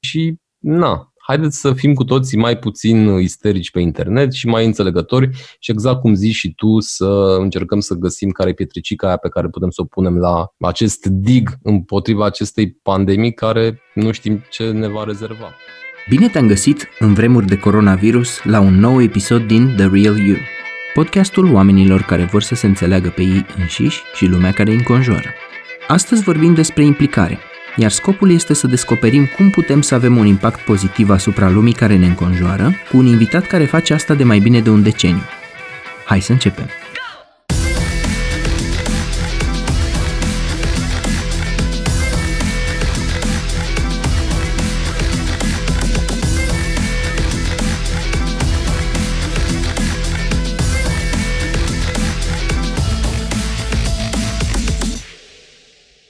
și na, haideți să fim cu toții mai puțin isterici pe internet și mai înțelegători și exact cum zici și tu să încercăm să găsim care e pietricica aia pe care putem să o punem la acest dig împotriva acestei pandemii care nu știm ce ne va rezerva. Bine te-am găsit în vremuri de coronavirus la un nou episod din The Real You, podcastul oamenilor care vor să se înțeleagă pe ei înșiși și lumea care îi înconjoară. Astăzi vorbim despre implicare, iar scopul este să descoperim cum putem să avem un impact pozitiv asupra lumii care ne înconjoară, cu un invitat care face asta de mai bine de un deceniu. Hai să începem!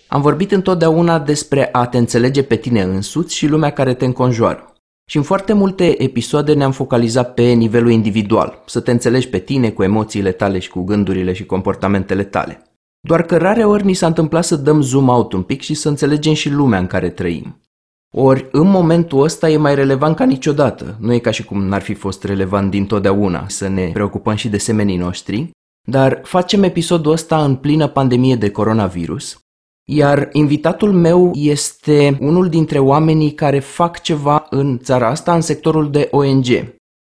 Am vorbit întotdeauna despre a te înțelege pe tine însuți și lumea care te înconjoară. Și în foarte multe episoade ne-am focalizat pe nivelul individual, să te înțelegi pe tine cu emoțiile tale și cu gândurile și comportamentele tale. Doar că rare ori ni s-a întâmplat să dăm zoom out un pic și să înțelegem și lumea în care trăim. Ori, în momentul ăsta e mai relevant ca niciodată. Nu e ca și cum n-ar fi fost relevant dintotdeauna să ne preocupăm și de semenii noștri, dar facem episodul ăsta în plină pandemie de coronavirus iar invitatul meu este unul dintre oamenii care fac ceva în țara asta în sectorul de ONG.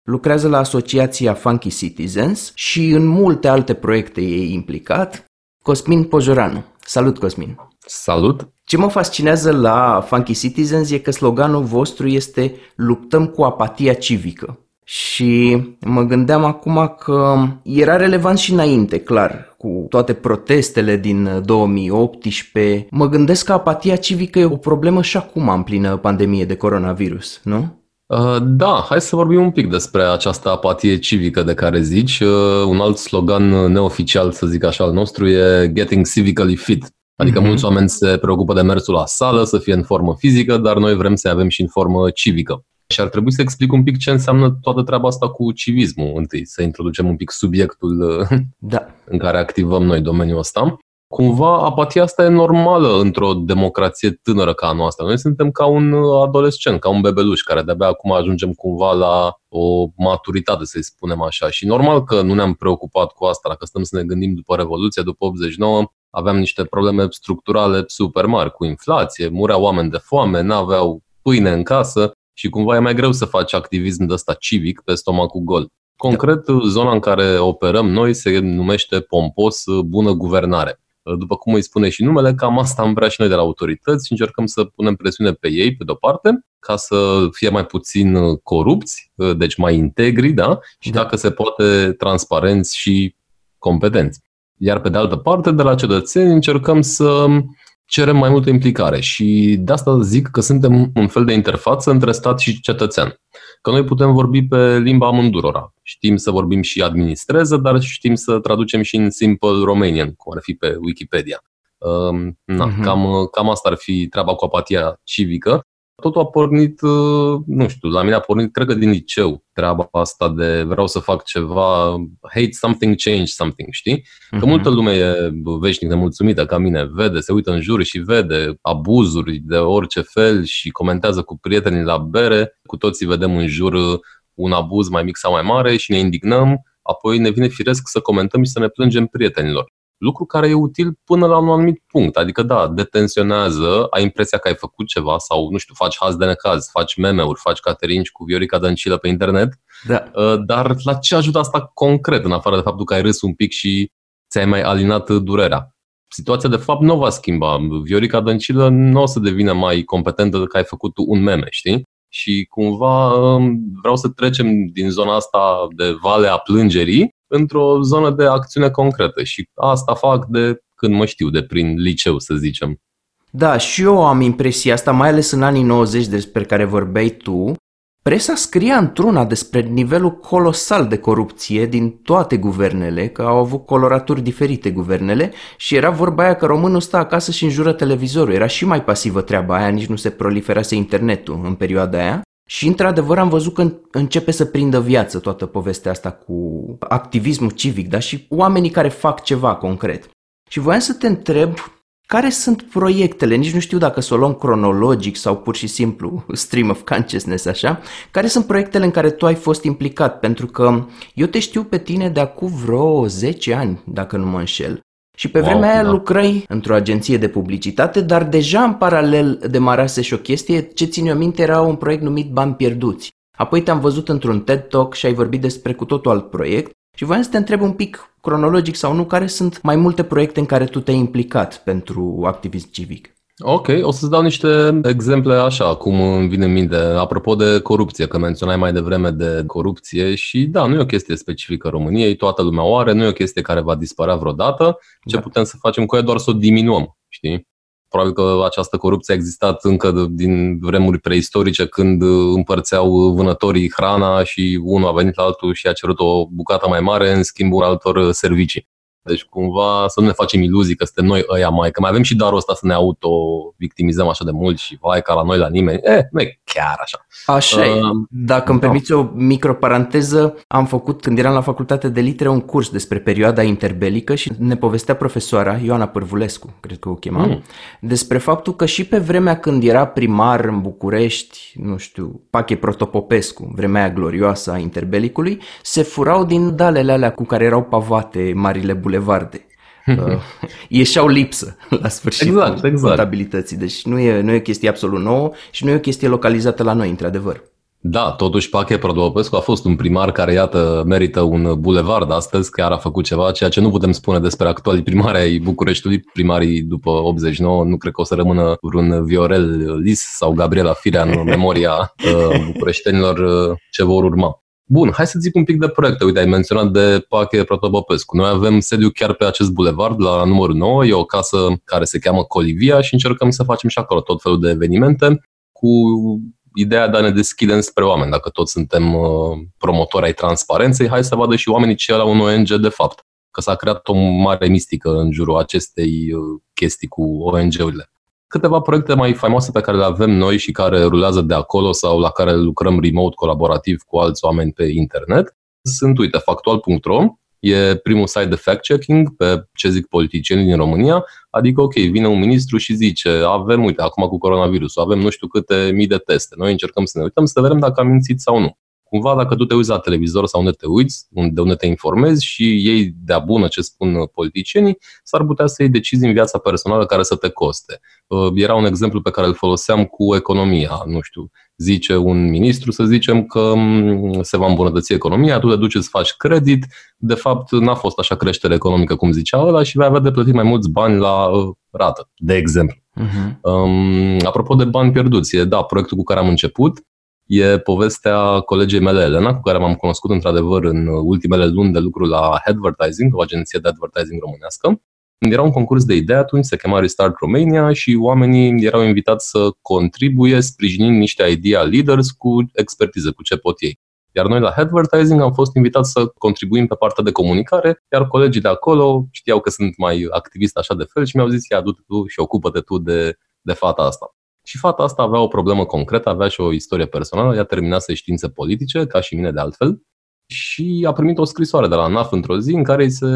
Lucrează la asociația Funky Citizens și în multe alte proiecte e implicat. Cosmin Pojoranu. Salut, Cosmin! Salut! Ce mă fascinează la Funky Citizens e că sloganul vostru este Luptăm cu apatia civică. Și mă gândeam acum că era relevant și înainte, clar, cu toate protestele din 2018. Mă gândesc că apatia civică e o problemă și acum în plină pandemie de coronavirus, nu? Uh, da, hai să vorbim un pic despre această apatie civică de care zici. Uh, un alt slogan neoficial, să zic așa, al nostru e Getting Civically Fit. Adică mm-hmm. mulți oameni se preocupă de mersul la sală, să fie în formă fizică, dar noi vrem să avem și în formă civică. Și ar trebui să explic un pic ce înseamnă toată treaba asta cu civismul întâi, să introducem un pic subiectul da. în care activăm noi domeniul ăsta. Cumva apatia asta e normală într-o democrație tânără ca a noastră. Noi suntem ca un adolescent, ca un bebeluș care de-abia acum ajungem cumva la o maturitate, să-i spunem așa. Și normal că nu ne-am preocupat cu asta. Dacă stăm să ne gândim după Revoluție, după 89, aveam niște probleme structurale super mari, cu inflație, mureau oameni de foame, n-aveau pâine în casă și cumva e mai greu să faci activism de ăsta civic pe stomacul gol. Concret, da. zona în care operăm noi se numește pompos bună guvernare. După cum îi spune și numele, cam asta am vrea și noi de la autorități și încercăm să punem presiune pe ei, pe de-o parte, ca să fie mai puțin corupți, deci mai integri, da? Și da. dacă se poate, transparenți și competenți. Iar pe de altă parte, de la cetățeni încercăm să cerem mai multă implicare și de asta zic că suntem un fel de interfață între stat și cetățean. Că noi putem vorbi pe limba amândurora. Știm să vorbim și administreză, dar știm să traducem și în simple Romanian, cum ar fi pe Wikipedia. Na, uh-huh. cam, cam asta ar fi treaba cu apatia civică totul a pornit, uh, nu știu, la mine a pornit, cred că din liceu, treaba asta de vreau să fac ceva, hate something, change something, știi? Că uh-huh. multă lume e veșnic nemulțumită ca mine, vede, se uită în jur și vede abuzuri de orice fel și comentează cu prietenii la bere, cu toții vedem în jur un abuz mai mic sau mai mare și ne indignăm, apoi ne vine firesc să comentăm și să ne plângem prietenilor lucru care e util până la un anumit punct. Adică, da, detenționează, ai impresia că ai făcut ceva sau, nu știu, faci haz de necaz, faci meme-uri, faci caterinci cu Viorica Dăncilă pe internet, da. Uh, dar la ce ajută asta concret, în afară de faptul că ai râs un pic și ți-ai mai alinat durerea? Situația, de fapt, nu va schimba. Viorica Dăncilă nu o să devină mai competentă că ai făcut un meme, știi? Și cumva um, vreau să trecem din zona asta de vale a plângerii într-o zonă de acțiune concretă și asta fac de când mă știu, de prin liceu, să zicem. Da, și eu am impresia asta, mai ales în anii 90 despre care vorbeai tu. Presa scria într-una despre nivelul colosal de corupție din toate guvernele, că au avut coloraturi diferite guvernele și era vorba aia că românul stă acasă și înjură televizorul. Era și mai pasivă treaba aia, nici nu se proliferase internetul în perioada aia. Și într-adevăr am văzut că începe să prindă viață toată povestea asta cu activismul civic, dar și oamenii care fac ceva concret. Și voiam să te întreb Care sunt proiectele, nici nu știu dacă să o luăm cronologic sau pur și simplu stream of consciousness așa, care sunt proiectele în care tu ai fost implicat? Pentru că eu te știu pe tine de acum vreo 10 ani, dacă nu mă înșel. Și pe wow, vremea aia da. lucrai într-o agenție de publicitate, dar deja în paralel demarase și o chestie, ce țin eu minte era un proiect numit Bani Pierduți. Apoi te-am văzut într-un TED Talk și ai vorbit despre cu totul alt proiect și voiam să te întreb un pic cronologic sau nu, care sunt mai multe proiecte în care tu te-ai implicat pentru activism civic? Ok, o să-ți dau niște exemple așa, cum îmi vine în minte. Apropo de corupție, că menționai mai devreme de corupție și da, nu e o chestie specifică României, toată lumea o are, nu e o chestie care va dispărea vreodată. Ce da. putem să facem cu ea doar să o diminuăm, știi? Probabil că această corupție a existat încă din vremuri preistorice când împărțeau vânătorii hrana și unul a venit la altul și a cerut o bucată mai mare în schimbul altor servicii. Deci cumva să nu ne facem iluzii că suntem noi ăia mai, că mai avem și darul ăsta să ne auto-victimizăm așa de mult și vai ca la noi la nimeni. Eh, nu e chiar așa. Așa uh, e. Dacă îmi da. permiți o microparanteză, am făcut când eram la facultate de litere un curs despre perioada interbelică și ne povestea profesoara Ioana Părvulescu, cred că o chema, mm. despre faptul că și pe vremea când era primar în București, nu știu, Pache Protopopescu, vremea aia glorioasă a interbelicului, se furau din dalele alea cu care erau pavate marile bulevarde. Uh, ieșeau lipsă la sfârșit exact, exact. contabilității. Deci nu e, nu e o chestie absolut nouă și nu e o chestie localizată la noi, într-adevăr. Da, totuși Pache Prodopescu a fost un primar care, iată, merită un bulevard astăzi, chiar a făcut ceva, ceea ce nu putem spune despre actualii primari ai Bucureștiului. Primarii după 89 nu cred că o să rămână vreun Viorel Lis sau Gabriela Firea în memoria uh, bucureștenilor uh, ce vor urma. Bun, hai să zic un pic de proiecte. Uite, ai menționat de Pache Protopopescu. Noi avem sediu chiar pe acest bulevard, la numărul 9. E o casă care se cheamă Colivia și încercăm să facem și acolo tot felul de evenimente cu ideea de a ne deschide spre oameni. Dacă toți suntem uh, promotori ai transparenței, hai să vadă și oamenii ce la un ONG de fapt. Că s-a creat o mare mistică în jurul acestei uh, chestii cu ONG-urile câteva proiecte mai faimoase pe care le avem noi și care rulează de acolo sau la care lucrăm remote colaborativ cu alți oameni pe internet sunt, uite, factual.ro, e primul site de fact-checking pe ce zic politicienii din România, adică, ok, vine un ministru și zice, avem, uite, acum cu coronavirusul, avem nu știu câte mii de teste, noi încercăm să ne uităm să vedem dacă am mințit sau nu cumva dacă tu te uiți la televizor sau unde te uiți, de unde te informezi și ei de-a bună ce spun politicienii, s-ar putea să iei decizii în viața personală care să te coste. Uh, era un exemplu pe care îl foloseam cu economia. Nu știu, zice un ministru, să zicem că mm, se va îmbunătăți economia, tu te duci să faci credit, de fapt n-a fost așa creștere economică cum zicea ăla și vei avea de plătit mai mulți bani la uh, rată, de exemplu. Uh-huh. Um, apropo de bani pierduți, e da, proiectul cu care am început, e povestea colegei mele, Elena, cu care m-am cunoscut într-adevăr în ultimele luni de lucru la Advertising, o agenție de advertising românească. Când era un concurs de idei atunci, se chema Restart Romania și oamenii erau invitați să contribuie sprijinind niște idea leaders cu expertiză, cu ce pot ei. Iar noi la Advertising am fost invitați să contribuim pe partea de comunicare, iar colegii de acolo știau că sunt mai activist așa de fel și mi-au zis, ia, du-te tu și ocupă-te tu de, de fata asta. Și fata asta avea o problemă concretă, avea și o istorie personală, ea terminase științe politice, ca și mine de altfel, și a primit o scrisoare de la NAF într-o zi în care îi se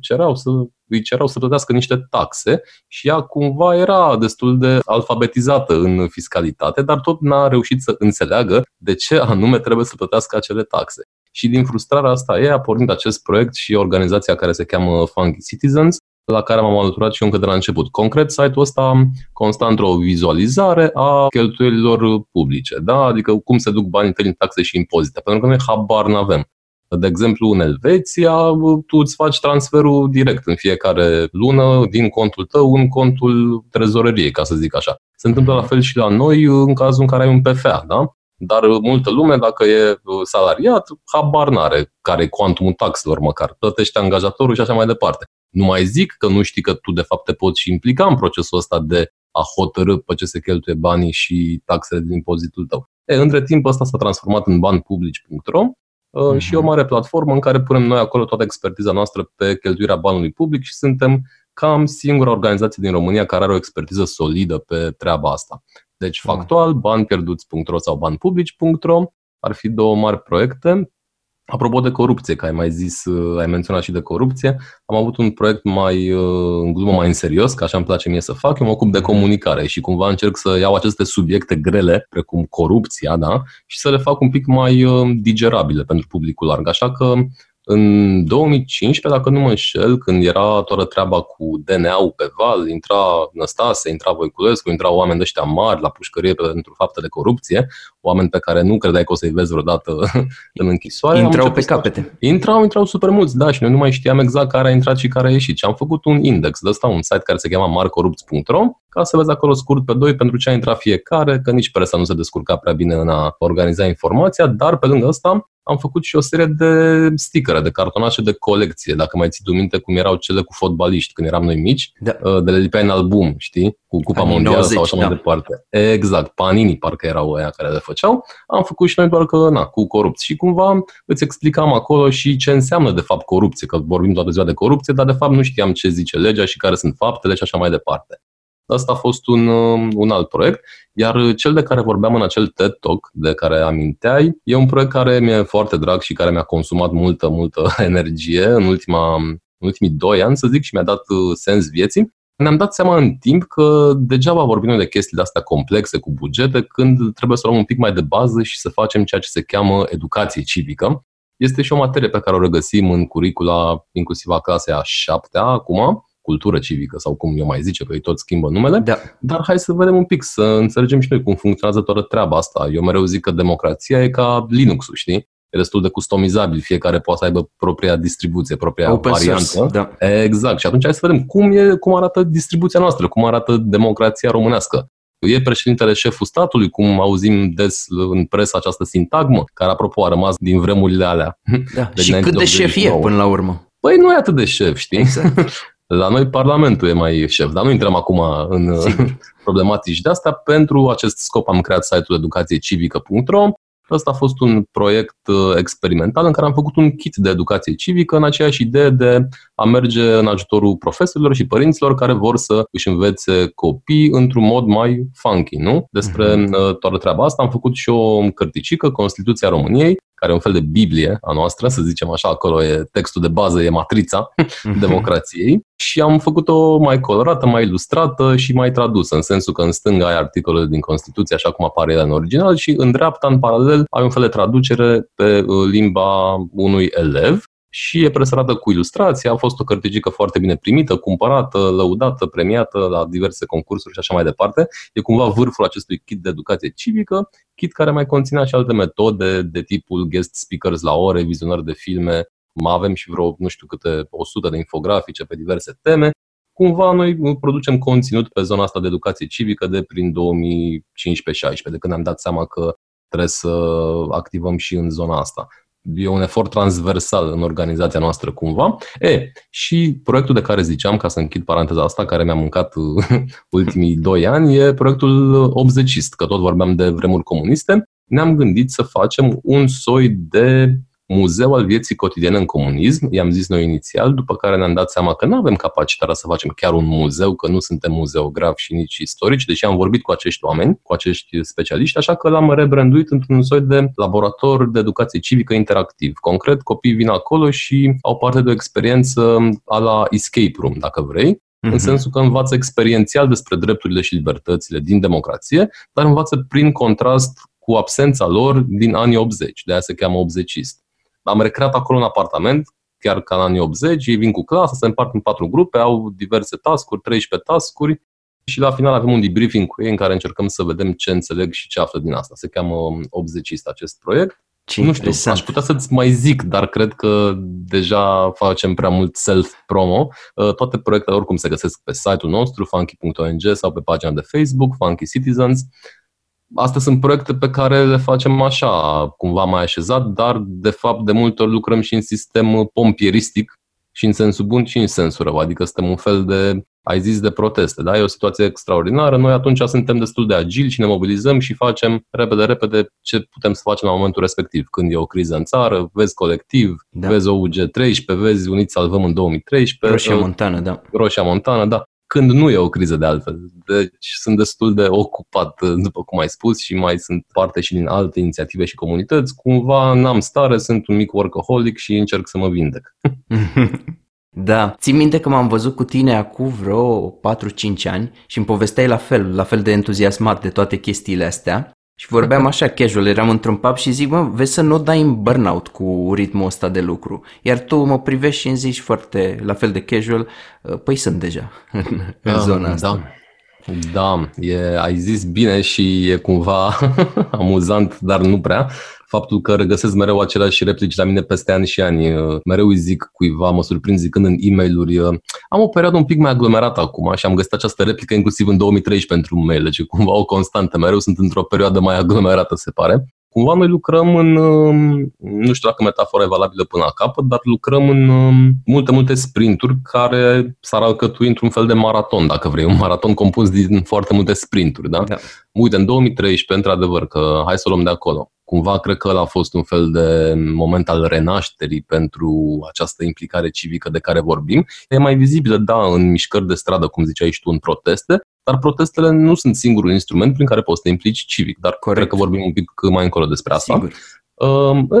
cereau să, îi cereau să plătească niște taxe și ea cumva era destul de alfabetizată în fiscalitate, dar tot n-a reușit să înțeleagă de ce anume trebuie să plătească acele taxe. Și din frustrarea asta ei a pornit acest proiect și organizația care se cheamă Funky Citizens, la care m-am alăturat și eu încă de la început. Concret, site-ul ăsta constă într-o vizualizare a cheltuielilor publice, da? adică cum se duc banii tăi în taxe și impozite, pentru că noi habar n-avem. De exemplu, în Elveția, tu îți faci transferul direct în fiecare lună din contul tău în contul trezoreriei, ca să zic așa. Se întâmplă la fel și la noi în cazul în care ai un PFA, da? Dar multă lume, dacă e salariat, habar n-are care e cuantumul taxelor măcar. Plătește angajatorul și așa mai departe. Nu mai zic că nu știi că tu de fapt te poți și implica în procesul ăsta de a hotărâ pe ce se cheltuie banii și taxele din impozitul tău. E, între timp ăsta s-a transformat în banpublici.ro uh, uh-huh. și e o mare platformă în care punem noi acolo toată expertiza noastră pe cheltuirea banului public și suntem cam singura organizație din România care are o expertiză solidă pe treaba asta. Deci, factual, banpierduți.ro sau banpublici.ro ar fi două mari proiecte Apropo de corupție, că ai mai zis, ai menționat și de corupție, am avut un proiect mai în glumă mai în serios, că așa îmi place mie să fac, eu mă ocup de comunicare și cumva încerc să iau aceste subiecte grele, precum corupția, da, și să le fac un pic mai digerabile pentru publicul larg. Așa că în 2015, dacă nu mă înșel, când era toată treaba cu DNA-ul pe val, intra Năstase, intra Voiculescu, intrau oameni de ăștia mari la pușcărie pentru fapte de corupție, oameni pe care nu credeai că o să-i vezi vreodată în închisoare. Intrau pe capete. Intrau, intrau super mulți, da, și noi nu mai știam exact care a intrat și care a ieșit. Și am făcut un index de ăsta, un site care se cheamă marcorupți.ro, ca să vezi acolo scurt pe doi pentru ce a intrat fiecare, că nici presa nu se descurca prea bine în a organiza informația, dar pe lângă asta am făcut și o serie de stickere, de cartonașe de colecție, dacă mai ții tu minte cum erau cele cu fotbaliști când eram noi mici, da. Uh, de le lipeai în album, știi? Cu Cupa Anii Mondială 90, sau așa da. mai departe. Exact, Panini parcă erau ăia care le făceau. Am făcut și noi doar că, na, cu corupție. Și cumva îți explicam acolo și ce înseamnă de fapt corupție, că vorbim toată ziua de corupție, dar de fapt nu știam ce zice legea și care sunt faptele și așa mai departe. Asta a fost un, um, un alt proiect. Iar cel de care vorbeam în acel TED Talk de care aminteai, e un proiect care mi-e foarte drag și care mi-a consumat multă, multă energie în, ultima, în ultimii doi ani, să zic, și mi-a dat uh, sens vieții. Ne-am dat seama în timp că degeaba vorbim de chestii de astea complexe cu bugete când trebuie să luăm un pic mai de bază și să facem ceea ce se cheamă educație civică. Este și o materie pe care o regăsim în curicula inclusiv a clasei a șaptea acum, cultură civică sau cum eu mai zice, că ei tot schimbă numele, da. dar hai să vedem un pic, să înțelegem și noi cum funcționează toată treaba asta. Eu mereu zic că democrația e ca Linux-ul, știi? E destul de customizabil, fiecare poate să aibă propria distribuție, propria Open variantă. Source, da. Exact. Și atunci hai să vedem cum, e, cum arată distribuția noastră, cum arată democrația românească. E președintele șeful statului, cum auzim des în presă această sintagmă, care apropo a rămas din vremurile alea. Da. De și cât de șef e până la urmă? Păi nu e atât de șef, știi? Exact. La noi Parlamentul e mai șef, dar nu intrăm acum în Sigur. problematici de asta. Pentru acest scop am creat site-ul educațiecivică.ro Ăsta a fost un proiect uh, experimental în care am făcut un kit de educație civică în aceeași idee de a merge în ajutorul profesorilor și părinților care vor să își învețe copii într-un mod mai funky, nu? Despre uh-huh. toată treaba asta am făcut și o cărticică, Constituția României, care e un fel de Biblie a noastră, să zicem așa, acolo e textul de bază, e matrița mhm. democrației și am făcut-o mai colorată, mai ilustrată și mai tradusă, în sensul că în stânga ai articolele din Constituție, așa cum apare ele în original, și în dreapta, în paralel, ai un fel de traducere pe uh, limba unui elev și e presărată cu ilustrații. A fost o cărticică foarte bine primită, cumpărată, lăudată, premiată la diverse concursuri și așa mai departe. E cumva vârful acestui kit de educație civică, kit care mai conținea și alte metode de tipul guest speakers la ore, vizionări de filme, mai avem și vreo, nu știu câte, 100 de infografice pe diverse teme. Cumva noi producem conținut pe zona asta de educație civică de prin 2015-16, de când am dat seama că trebuie să activăm și în zona asta e un efort transversal în organizația noastră cumva. E, și proiectul de care ziceam, ca să închid paranteza asta, care mi-a mâncat ultimii doi ani, e proiectul 80 că tot vorbeam de vremuri comuniste. Ne-am gândit să facem un soi de muzeu al vieții cotidiene în comunism, i-am zis noi inițial, după care ne-am dat seama că nu avem capacitatea să facem chiar un muzeu, că nu suntem muzeografi și nici istorici, deși am vorbit cu acești oameni, cu acești specialiști, așa că l-am rebranduit într-un soi de laborator de educație civică interactiv. Concret, copiii vin acolo și au parte de o experiență a la escape room, dacă vrei, mm-hmm. în mhm. sensul că învață experiențial despre drepturile și libertățile din democrație, dar învață prin contrast cu absența lor din anii 80, de aia se cheamă 80 am recreat acolo un apartament, chiar ca în anii 80, ei vin cu clasa, se împart în patru grupe, au diverse tascuri, 13 tascuri și la final avem un debriefing cu ei în care încercăm să vedem ce înțeleg și ce află din asta. Se cheamă 80 acest proiect. Ce nu știu, aș putea să-ți mai zic, dar cred că deja facem prea mult self-promo. Uh, toate proiectele oricum se găsesc pe site-ul nostru, funky.ong sau pe pagina de Facebook, Funky Citizens astea sunt proiecte pe care le facem așa, cumva mai așezat, dar de fapt de multe ori lucrăm și în sistem pompieristic și în sensul bun și în sensul rău, adică suntem un fel de, ai zis, de proteste, da? E o situație extraordinară, noi atunci suntem destul de agili și ne mobilizăm și facem repede, repede ce putem să facem la momentul respectiv. Când e o criză în țară, vezi colectiv, da. vezi OUG 13, vezi Unit Salvăm în 2013. Roșia Montană, da. Roșia Montană, da când nu e o criză de altfel. Deci sunt destul de ocupat, după cum ai spus, și mai sunt parte și din alte inițiative și comunități. Cumva n-am stare, sunt un mic workaholic și încerc să mă vindec. Da, țin minte că m-am văzut cu tine acum vreo 4-5 ani și îmi povesteai la fel, la fel de entuziasmat de toate chestiile astea. Și vorbeam așa casual, eram într-un pub și zic, mă, vezi să nu dai în burnout cu ritmul ăsta de lucru. Iar tu mă privești și îmi zici foarte, la fel de casual, păi sunt deja în, în da, zona asta. Da. Da, e, ai zis bine și e cumva amuzant, dar nu prea, faptul că regăsesc mereu aceleași replici la mine peste ani și ani. Mereu îi zic cuiva, mă surprind zicând în e mail am o perioadă un pic mai aglomerată acum și am găsit această replică inclusiv în 2013 pentru un mail, deci cumva o constantă, mereu sunt într-o perioadă mai aglomerată, se pare. Cumva noi lucrăm în, um, nu știu dacă metafora e valabilă până la capăt, dar lucrăm în um, multe, multe sprinturi care s-ar alcătui într-un fel de maraton, dacă vrei, un maraton compus din foarte multe sprinturi. Da? Da. Uite, în 2013, într-adevăr, că hai să o luăm de acolo, cumva cred că ăla a fost un fel de moment al renașterii pentru această implicare civică de care vorbim. E mai vizibilă, da, în mișcări de stradă, cum ziceai și tu, în proteste, dar protestele nu sunt singurul instrument prin care poți să te implici civic, dar Corect. cred că vorbim un pic mai încolo despre asta. Sigur.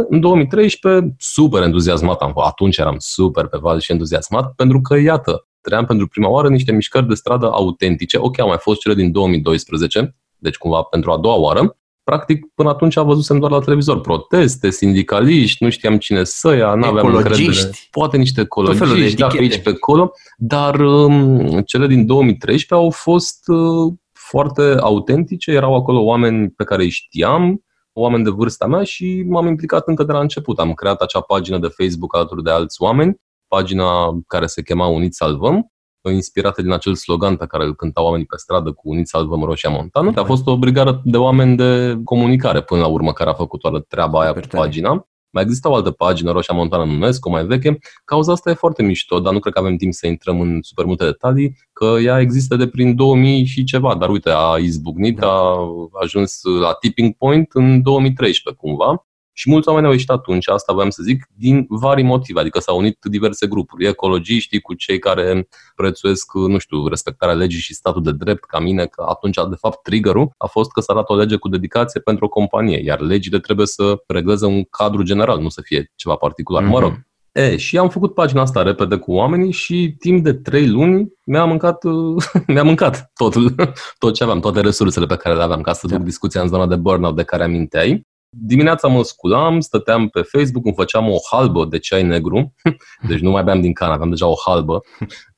În 2013, super entuziasmat am fost. Atunci eram super pe val și entuziasmat, pentru că, iată, trăiam pentru prima oară niște mișcări de stradă autentice. Ok, au mai fost cele din 2012, deci cumva pentru a doua oară, practic, până atunci a văzusem doar la televizor. Proteste, sindicaliști, nu știam cine să ia, nu aveam încredere. Poate niște ecologiști, da, pe aici, pe acolo, dar um, cele din 2013 au fost uh, foarte autentice, erau acolo oameni pe care îi știam, oameni de vârsta mea și m-am implicat încă de la început. Am creat acea pagină de Facebook alături de alți oameni, pagina care se chema Unit Salvăm inspirate din acel slogan pe care îl cântau oamenii pe stradă cu Uniți salvăm Roșia Montană. A fost o brigadă de oameni de comunicare până la urmă care a făcut toată treaba aia cu pagina. Mai există o altă pagină, Roșia Montană numesc, o mai veche. Cauza asta e foarte mișto, dar nu cred că avem timp să intrăm în super multe detalii, că ea există de prin 2000 și ceva, dar uite, a izbucnit, da. a ajuns la tipping point în 2013 cumva și mulți oameni au ieșit atunci, asta voiam să zic, din vari motive, adică s-au unit diverse grupuri, ecologiștii cu cei care prețuiesc, nu știu, respectarea legii și statul de drept, ca mine, că atunci, de fapt, triggerul a fost că s-a dat o lege cu dedicație pentru o companie, iar legile trebuie să regleze un cadru general, nu să fie ceva particular. Mm-hmm. Mă rog, E, și am făcut pagina asta repede cu oamenii și timp de trei luni mi-a mâncat, mi-a mâncat totul, tot ce aveam, toate resursele pe care le aveam ca să da. duc discuția în zona de burnout de care aminteai. Dimineața mă sculam, stăteam pe Facebook, îmi făceam o halbă de ceai negru, deci nu mai beam din cană, aveam deja o halbă,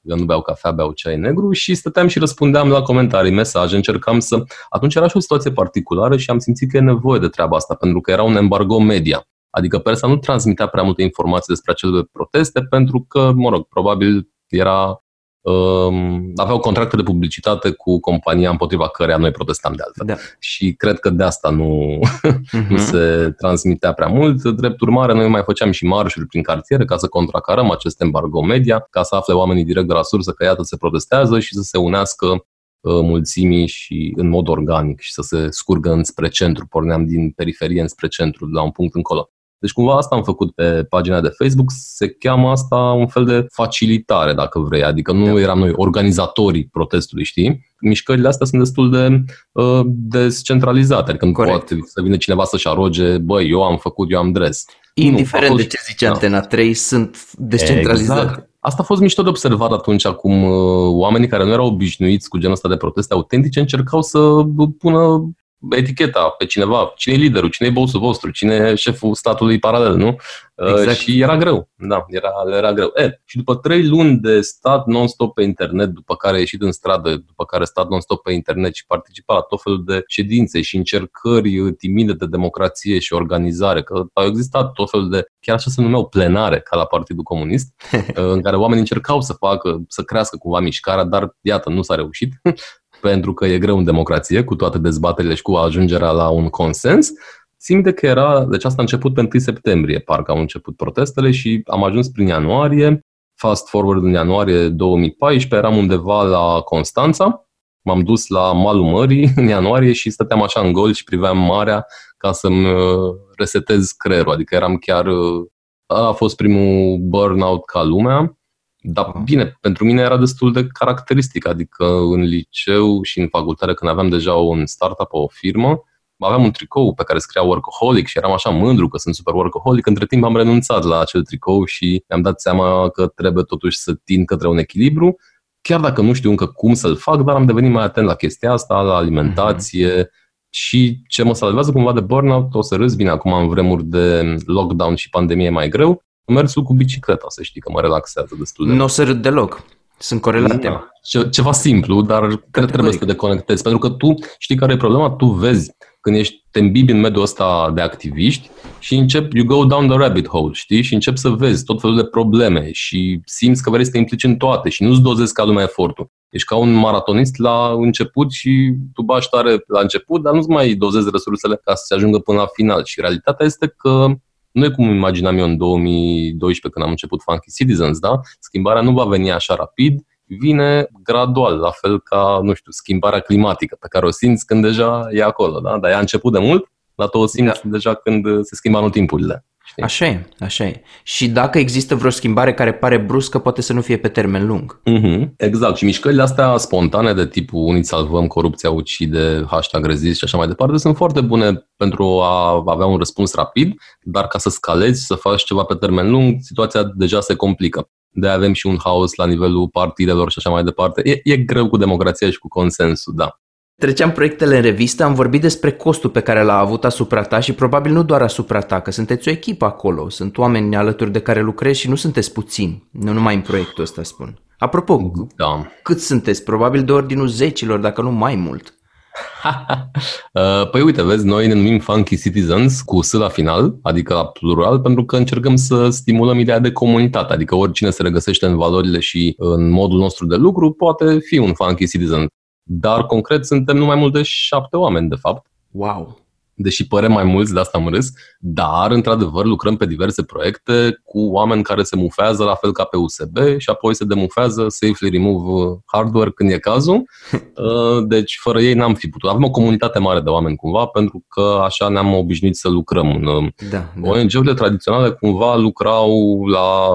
eu nu beau cafea, beau ceai negru și stăteam și răspundeam la comentarii, mesaje, încercam să... Atunci era și o situație particulară și am simțit că e nevoie de treaba asta, pentru că era un embargo media. Adică persa nu transmitea prea multe informații despre acele proteste pentru că, mă rog, probabil era um, aveau contracte de publicitate cu compania împotriva căreia noi protestam de altfel. Da. Și cred că de asta nu, uh-huh. nu se transmitea prea mult. Drept urmare, noi mai făceam și marșuri prin cartiere ca să contracarăm acest embargo media, ca să afle oamenii direct de la sursă că iată se protestează și să se unească uh, mulțimii și în mod organic și să se scurgă înspre centru. Porneam din periferie înspre centru, la un punct încolo. Deci cumva asta am făcut pe pagina de Facebook, se cheamă asta un fel de facilitare, dacă vrei, adică nu da. eram noi organizatorii protestului, știi? Mișcările astea sunt destul de uh, descentralizate, adică nu poate să vină cineva să-și aroge, băi, eu am făcut, eu am dres. Indiferent nu, fost, de ce zice da. Antena 3, sunt descentralizate. Exact. Asta a fost mișto de observat atunci cum uh, oamenii care nu erau obișnuiți cu genul ăsta de proteste autentice încercau să pună eticheta pe cineva, cine e liderul, cine e bossul vostru, cine e șeful statului paralel, nu? Uh, exact. Și era greu, da, era, era greu. E, și după trei luni de stat non-stop pe internet, după care a ieșit în stradă, după care stat non-stop pe internet și participa la tot felul de ședințe și încercări timide de democrație și organizare, că au existat tot felul de, chiar așa se numeau plenare, ca la Partidul Comunist, uh, în care oamenii încercau să facă, să crească cumva mișcarea, dar iată, nu s-a reușit pentru că e greu în democrație, cu toate dezbaterile și cu ajungerea la un consens. Simte că era, deci asta a început pe 1 septembrie, parcă au început protestele și am ajuns prin ianuarie, fast forward în ianuarie 2014, eram undeva la Constanța, m-am dus la malul mării în ianuarie și stăteam așa în gol și priveam marea ca să-mi uh, resetez creierul, adică eram chiar, uh, a fost primul burnout ca lumea Dar bine, pentru mine era destul de caracteristic, adică în liceu și în facultate când aveam deja un startup, o firmă, aveam un tricou pe care scria workaholic și eram așa mândru că sunt super workaholic. Între timp am renunțat la acel tricou și mi-am dat seama că trebuie totuși să tind către un echilibru, chiar dacă nu știu încă cum să-l fac, dar am devenit mai atent la chestia asta, la alimentație mm-hmm. și ce mă salvează cumva de burnout, o să râs bine acum în vremuri de lockdown și pandemie mai greu, mersul cu bicicleta, să știi că mă relaxează destul de Nu o să râd deloc. Sunt corelate. Da. Ce, ceva simplu, dar cred trebuie să te deconectezi. Pentru că tu știi care e problema? Tu vezi când ești, te îmbibi în mediul ăsta de activiști și încep, you go down the rabbit hole, știi? Și încep să vezi tot felul de probleme și simți că vrei să te implici în toate și nu-ți dozezi ca lumea efortul. Ești ca un maratonist la început și tu bași tare la început, dar nu-ți mai dozezi resursele ca să se ajungă până la final. Și realitatea este că nu e cum imaginam eu în 2012 când am început Funky Citizens, da? Schimbarea nu va veni așa rapid, vine gradual, la fel ca, nu știu, schimbarea climatică pe care o simți când deja e acolo, da? Dar ea a început de mult, dar tu o simți da. deja când se schimbă anotimpurile. Știi? Așa e, așa e. Și dacă există vreo schimbare care pare bruscă, poate să nu fie pe termen lung. Mm-hmm, exact. Și mișcările astea spontane de tipul unii salvăm, corupția ucide, hashtag rezist și așa mai departe, sunt foarte bune pentru a avea un răspuns rapid, dar ca să scalezi, să faci ceva pe termen lung, situația deja se complică. De avem și un haos la nivelul partidelor și așa mai departe. E, e greu cu democrația și cu consensul, da. Treceam proiectele în revistă, am vorbit despre costul pe care l-a avut asupra ta și probabil nu doar asupra ta, că sunteți o echipă acolo, sunt oameni alături de care lucrezi și nu sunteți puțini, nu numai în proiectul ăsta spun. Apropo, da. cât sunteți? Probabil de ordinul zecilor, dacă nu mai mult. Uh, păi uite, vezi, noi ne numim Funky Citizens cu S la final, adică la plural, pentru că încercăm să stimulăm ideea de comunitate, adică oricine se regăsește în valorile și în modul nostru de lucru poate fi un Funky Citizen. Dar concret suntem nu mai mult de șapte oameni, de fapt. Wow! Deși părem mai mulți, de asta am râs, dar, într-adevăr, lucrăm pe diverse proiecte cu oameni care se mufează la fel ca pe USB și apoi se demufează safely remove hardware când e cazul. Uh, deci, fără ei n-am fi putut. Avem o comunitate mare de oameni, cumva, pentru că așa ne-am obișnuit să lucrăm. Da, da. ONG-urile tradiționale, cumva, lucrau la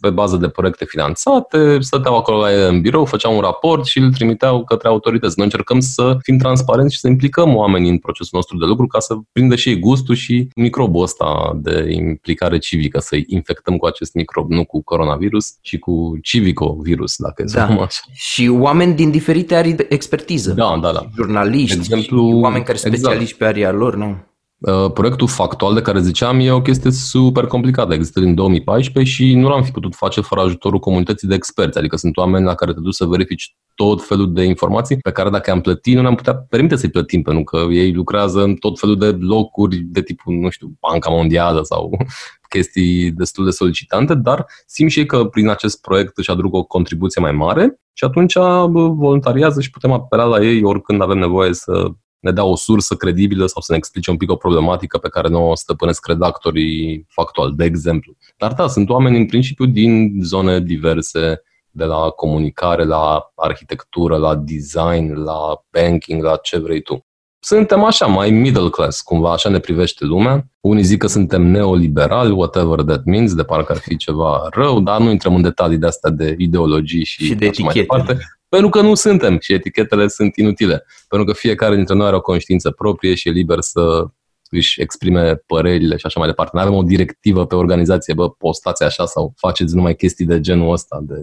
pe bază de proiecte finanțate, stăteau acolo la ele în birou, făceau un raport și îl trimiteau către autorități. Noi încercăm să fim transparenți și să implicăm oamenii în procesul nostru de lucru ca să prindă și ei gustul și microbul ăsta de implicare civică, să-i infectăm cu acest microb, nu cu coronavirus, ci cu civicovirus, dacă da. așa. Și oameni din diferite arii de expertiză. Da, da, da. Jurnaliști, exemplu, oameni care sunt exact. specialiști pe aria lor, nu? Uh, proiectul factual de care ziceam e o chestie super complicată. Există din 2014 și nu l-am fi putut face fără ajutorul comunității de experți. Adică sunt oameni la care te duci să verifici tot felul de informații pe care dacă am plătit, nu ne-am putea permite să-i plătim, pentru că ei lucrează în tot felul de locuri de tipul, nu știu, Banca Mondială sau chestii destul de solicitante, dar simt și ei că prin acest proiect își aduc o contribuție mai mare și atunci voluntariază și putem apela la ei oricând avem nevoie să ne dea o sursă credibilă sau să ne explice un pic o problematică pe care nu o stăpânesc redactorii factual, de exemplu. Dar da, sunt oameni în principiu din zone diverse, de la comunicare, la arhitectură, la design, la banking, la ce vrei tu. Suntem așa, mai middle class, cumva așa ne privește lumea. Unii zic că suntem neoliberali, whatever that means, de parcă ar fi ceva rău, dar nu intrăm în detalii de astea de ideologii și, și de etichete. Mai departe. Pentru că nu suntem și etichetele sunt inutile. Pentru că fiecare dintre noi are o conștiință proprie și e liber să își exprime părerile și așa mai departe. Nu avem o directivă pe organizație, bă, postați așa sau faceți numai chestii de genul ăsta, de,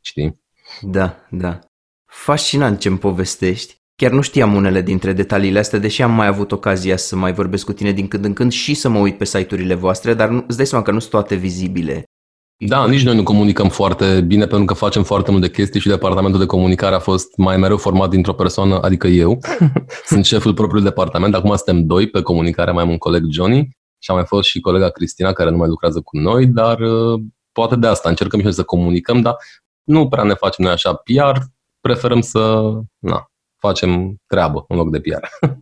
știi? Da, da. Fascinant ce-mi povestești. Chiar nu știam unele dintre detaliile astea, deși am mai avut ocazia să mai vorbesc cu tine din când în când și să mă uit pe site-urile voastre, dar nu, îți dai seama că nu sunt toate vizibile. Da, nici noi nu comunicăm foarte bine pentru că facem foarte multe chestii și departamentul de comunicare a fost mai mereu format dintr-o persoană, adică eu. Sunt șeful propriului departament, acum suntem doi pe comunicare, mai am un coleg Johnny și a mai fost și colega Cristina care nu mai lucrează cu noi, dar uh, poate de asta încercăm și noi să comunicăm, dar nu prea ne facem noi așa PR, preferăm să na, facem treabă în loc de PR.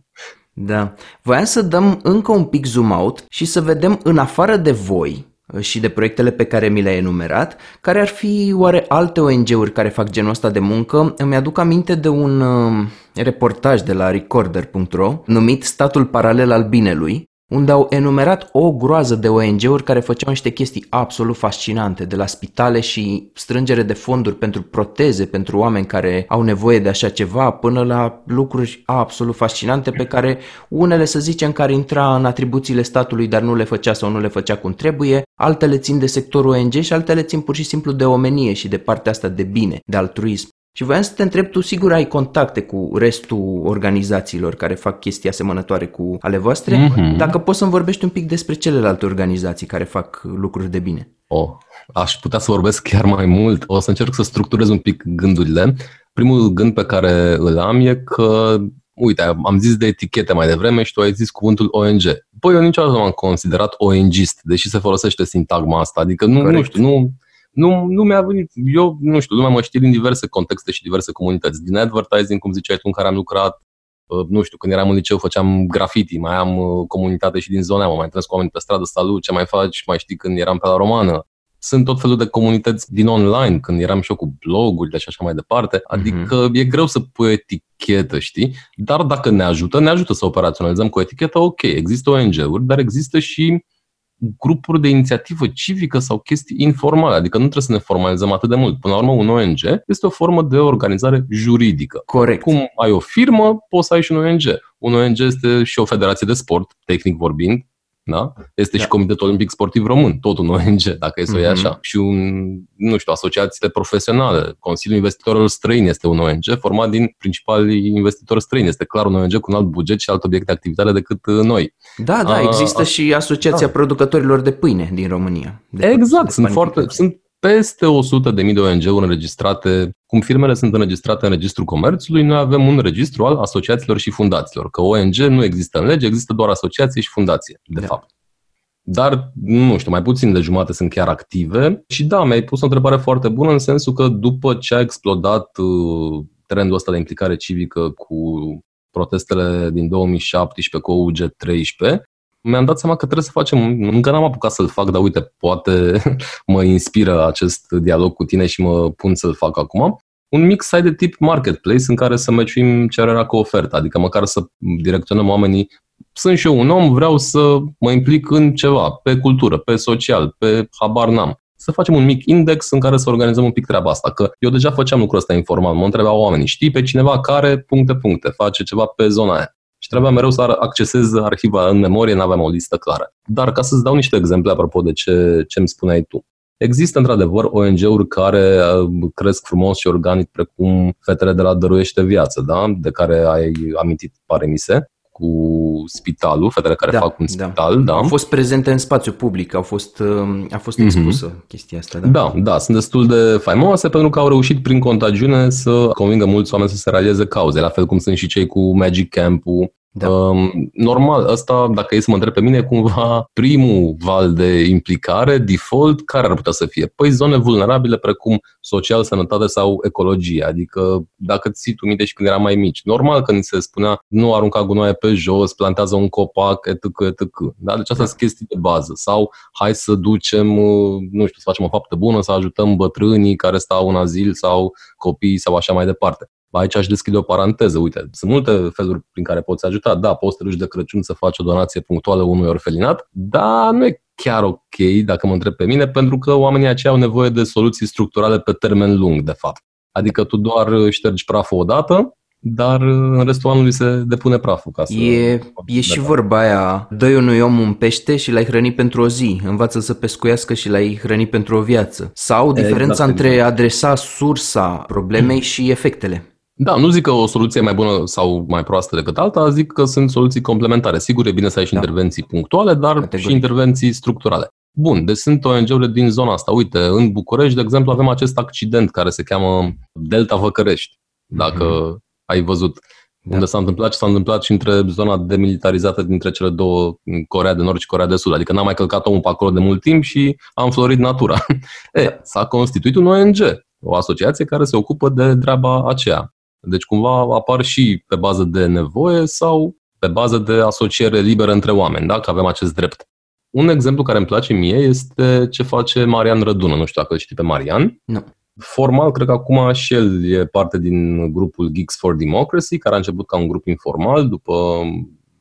Da. Voiam să dăm încă un pic zoom out și să vedem în afară de voi, și de proiectele pe care mi le-ai enumerat, care ar fi oare alte ONG-uri care fac genul ăsta de muncă? Îmi aduc aminte de un uh, reportaj de la recorder.ro numit Statul paralel al binelui, unde au enumerat o groază de ONG-uri care făceau niște chestii absolut fascinante, de la spitale și strângere de fonduri pentru proteze pentru oameni care au nevoie de așa ceva, până la lucruri absolut fascinante pe care unele să zicem care intra în atribuțiile statului, dar nu le făcea sau nu le făcea cum trebuie, altele țin de sectorul ONG și altele țin pur și simplu de omenie și de partea asta de bine, de altruism. Și voiam să te întreb, tu sigur ai contacte cu restul organizațiilor care fac chestii asemănătoare cu ale voastre, mm-hmm. dacă poți să-mi vorbești un pic despre celelalte organizații care fac lucruri de bine. Oh, aș putea să vorbesc chiar mai mult. O să încerc să structurez un pic gândurile. Primul gând pe care îl am e că uite, am zis de etichete mai devreme și tu ai zis cuvântul ONG. Păi eu niciodată nu m-am considerat ONGist, deși se folosește sintagma asta. Adică nu, nu știu, nu, nu, nu mi-a venit. Eu, nu știu, lumea mă știe din diverse contexte și diverse comunități. Din advertising, cum ziceai tu, în care am lucrat, uh, nu știu, când eram în liceu făceam graffiti, mai am uh, comunitate și din zona, mă mai întâlnesc cu oameni pe stradă, salut, ce mai faci, mai știi când eram pe la romană. Sunt tot felul de comunități din online, când eram și eu cu blogurile și așa mai departe. Mhm. Adică mm-hmm. e greu să pui o etichetă, știi? Dar dacă ne ajută, ne ajută să operaționalizăm cu o etichetă, ok, există ONG-uri, dar există și grupuri de inițiativă civică sau chestii informale, adică nu trebuie să ne formalizăm atât de mult. Până la urmă, un ONG este o formă de organizare juridică. Corect. Cum ai o firmă, poți să ai și un ONG. Un ONG este și o federație de sport, tehnic vorbind, da? Este da. și Comitetul Olimpic Sportiv Român, tot un ONG, dacă e să o iei așa. Și un, nu știu, asociațiile profesionale. Consiliul Investitorilor Străini este un ONG format din principalii investitori străini. Este clar un ONG cu un alt buget și alt obiect de activitate decât noi. Da, da, există a, și Asociația da. Producătorilor de Pâine din România. De exact, sunt, foarte, sunt peste 100 de mii de ONG-uri înregistrate, cum firmele sunt înregistrate în Registrul Comerțului, noi avem un registru al asociațiilor și fundațiilor, că ONG nu există în lege, există doar asociație și fundație, de da. fapt. Dar, nu știu, mai puțin de jumate sunt chiar active și da, mi-ai pus o întrebare foarte bună în sensul că după ce a explodat uh, trendul ăsta de implicare civică cu protestele din 2017 cu OUG 13, mi-am dat seama că trebuie să facem, încă n-am apucat să-l fac, dar uite, poate mă inspiră acest dialog cu tine și mă pun să-l fac acum. Un mic site de tip marketplace în care să meciuim cererea cu oferta, adică măcar să direcționăm oamenii. Sunt și eu un om, vreau să mă implic în ceva, pe cultură, pe social, pe habar n-am. Să facem un mic index în care să organizăm un pic treaba asta, că eu deja făceam lucrul ăsta informal, mă întrebau oamenii, știi pe cineva care, puncte, puncte, face ceva pe zona aia și trebuia mereu să accesez arhiva în memorie, nu aveam o listă clară. Dar ca să-ți dau niște exemple apropo de ce, ce îmi spuneai tu. Există într-adevăr ONG-uri care uh, cresc frumos și organic, precum Fetele de la Dăruiește Viață, da? de care ai amintit, pare mi se, cu spitalul, fetele care da, fac un da. spital. Da. da. Au fost prezente în spațiu public, au fost, uh, a fost mhm. expusă mm-hmm. chestia asta. Da? da, da, sunt destul de faimoase pentru că au reușit prin contagiune să convingă mulți oameni să se realizeze cauze, la fel cum sunt și cei cu Magic Camp-ul da. Um, normal, asta, dacă e să mă întreb pe mine, cumva primul val de implicare, default, care ar putea să fie? Păi zone vulnerabile precum social, sănătate sau ecologie. Adică dacă ții tu minte și când eram mai mici, normal că ni se spunea nu arunca gunoaie pe jos, plantează un copac, etc. etc. Da? Deci asta da. sunt chestii de bază. Sau hai să ducem, uh, nu știu, să facem o faptă bună, să ajutăm bătrânii care stau în azil sau copii sau așa mai departe. Aici aș deschide o paranteză. Uite, sunt multe feluri prin care poți ajuta. Da, poți să te de Crăciun să faci o donație punctuală unui orfelinat, dar nu e chiar ok, dacă mă întreb pe mine, pentru că oamenii aceia au nevoie de soluții structurale pe termen lung, de fapt. Adică tu doar ștergi praful odată, dar în restul anului se depune praful. Ca să e e și vorba aia, dă unui om un pește și l-ai hrănit pentru o zi, învață să pescuiască și l-ai hrănit pentru o viață. Sau diferența exact, între exact. adresa sursa problemei și efectele. Da, nu zic că o soluție e mai bună sau mai proastă decât alta, zic că sunt soluții complementare. Sigur, e bine să ai și da. intervenții punctuale, dar Categorii. și intervenții structurale. Bun, deci sunt ONG-urile din zona asta. Uite, în București, de exemplu, avem acest accident care se cheamă Delta Văcărești, dacă mm-hmm. ai văzut. Da. Unde s-a întâmplat ce s-a întâmplat și între zona demilitarizată dintre cele două, Corea de Nord și Corea de Sud. Adică n-a mai călcat omul pe acolo de mult timp și a înflorit natura. e, da. s-a constituit un ONG, o asociație care se ocupă de treaba aceea. Deci cumva apar și pe bază de nevoie sau pe bază de asociere liberă între oameni, da? că avem acest drept. Un exemplu care îmi place mie este ce face Marian Rădună. Nu știu dacă îl știi pe Marian. Nu. Formal, cred că acum și el e parte din grupul Geeks for Democracy, care a început ca un grup informal după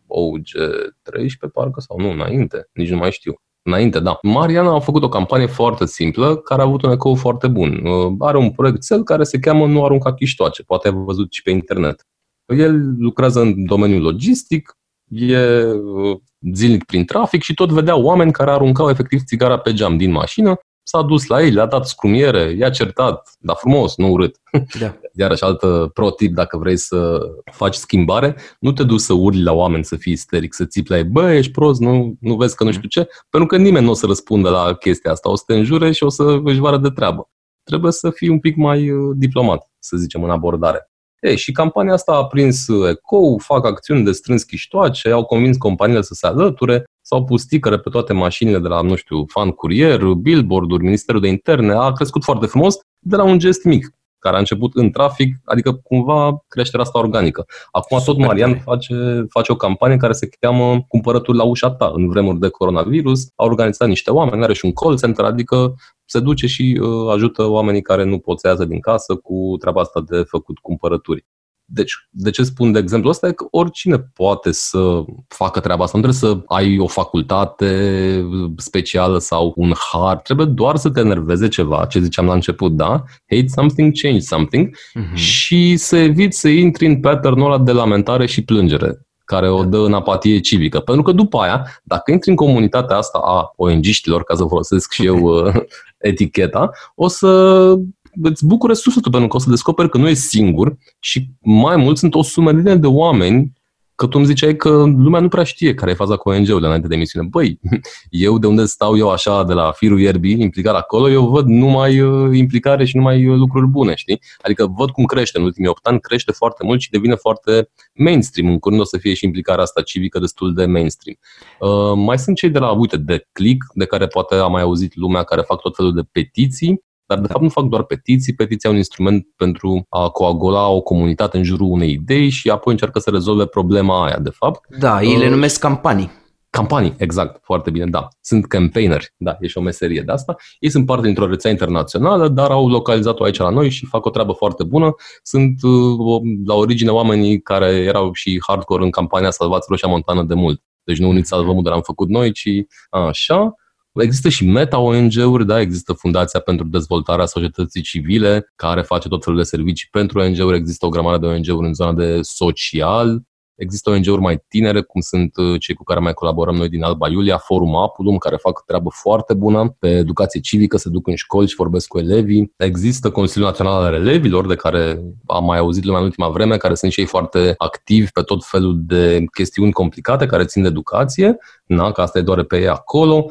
OG13 parcă sau nu, înainte, nici nu mai știu. Înainte, da. Mariana a făcut o campanie foarte simplă, care a avut un ecou foarte bun. Uh, are un proiect cel care se cheamă Nu arunca chiștoace, poate ai văzut și pe internet. El lucrează în domeniul logistic, e uh, zilnic prin trafic și tot vedea oameni care aruncau efectiv țigara pe geam din mașină s-a dus la ei, le-a dat scrumiere, i-a certat, dar frumos, nu urât. Da. Iarăși altă pro tip, dacă vrei să faci schimbare, nu te duci să urli la oameni să fii isteric, să țipi la ei, bă, ești prost, nu, nu vezi că nu știu ce, pentru că nimeni nu o să răspundă la chestia asta, o să te înjure și o să își vară de treabă. Trebuie să fii un pic mai uh, diplomat, să zicem, în abordare. Ei, și campania asta a prins ecou, fac acțiuni de strâns chiștoace, au convins companiile să se alăture, s-au pus sticăre pe toate mașinile de la, nu știu, fan curier, billboard-uri, Ministerul de Interne, a crescut foarte frumos de la un gest mic care a început în trafic, adică cumva creșterea asta organică. Acum tot Marian face, face o campanie care se cheamă Cumpărături la ușa ta. În vremuri de coronavirus a organizat niște oameni, are și un call center, adică se duce și uh, ajută oamenii care nu pot să iasă din casă cu treaba asta de făcut cumpărături. Deci, de ce spun de exemplu ăsta? E că oricine poate să facă treaba asta. Nu trebuie să ai o facultate specială sau un har. Trebuie doar să te enerveze ceva, ce ziceam la început, da? Hate something, change something uh-huh. și să eviți să intri în pattern-ul ăla de lamentare și plângere care o dă în apatie civică. Pentru că după aia, dacă intri în comunitatea asta a ONG-știlor, ca să folosesc și eu uh, eticheta, o să îți bucură sufletul pentru că o să descoperi că nu ești singur și mai mult sunt o sumedenie de oameni că tu îmi ziceai că lumea nu prea știe care e faza cu ONG-urile înainte de emisiune. Băi, eu de unde stau eu așa de la firul ierbii, implicat acolo, eu văd numai uh, implicare și numai uh, lucruri bune, știi? Adică văd cum crește în ultimii 8 ani, crește foarte mult și devine foarte mainstream. În curând o să fie și implicarea asta civică destul de mainstream. Uh, mai sunt cei de la, uite, de Click, de care poate a mai auzit lumea, care fac tot felul de petiții dar, de fapt, nu fac doar petiții. Petiția e un instrument pentru a coagula o comunitate în jurul unei idei și apoi încearcă să rezolve problema aia, de fapt. Da, ei le uh, numesc campanii. Campanii, exact, foarte bine, da. Sunt campaigneri, da, e și o meserie de asta. Ei sunt parte dintr-o rețea internațională, dar au localizat-o aici la noi și fac o treabă foarte bună. Sunt uh, la origine oamenii care erau și hardcore în campania Salvați Roșia Montană de mult. Deci nu uniți salvăm de l-am făcut noi, ci așa. Există și meta-ONG-uri, da? există Fundația pentru Dezvoltarea Societății Civile, care face tot felul de servicii pentru ONG-uri, există o grămadă de ONG-uri în zona de social, Există ONG-uri mai tinere, cum sunt uh, cei cu care mai colaborăm noi din Alba Iulia, Forum Apulum, care fac treabă foarte bună pe educație civică, se duc în școli și vorbesc cu elevii. Există Consiliul Național al Elevilor, de care am mai auzit lumea în ultima vreme, care sunt și ei foarte activi pe tot felul de chestiuni complicate care țin de educație, na, că asta e doar pe ei acolo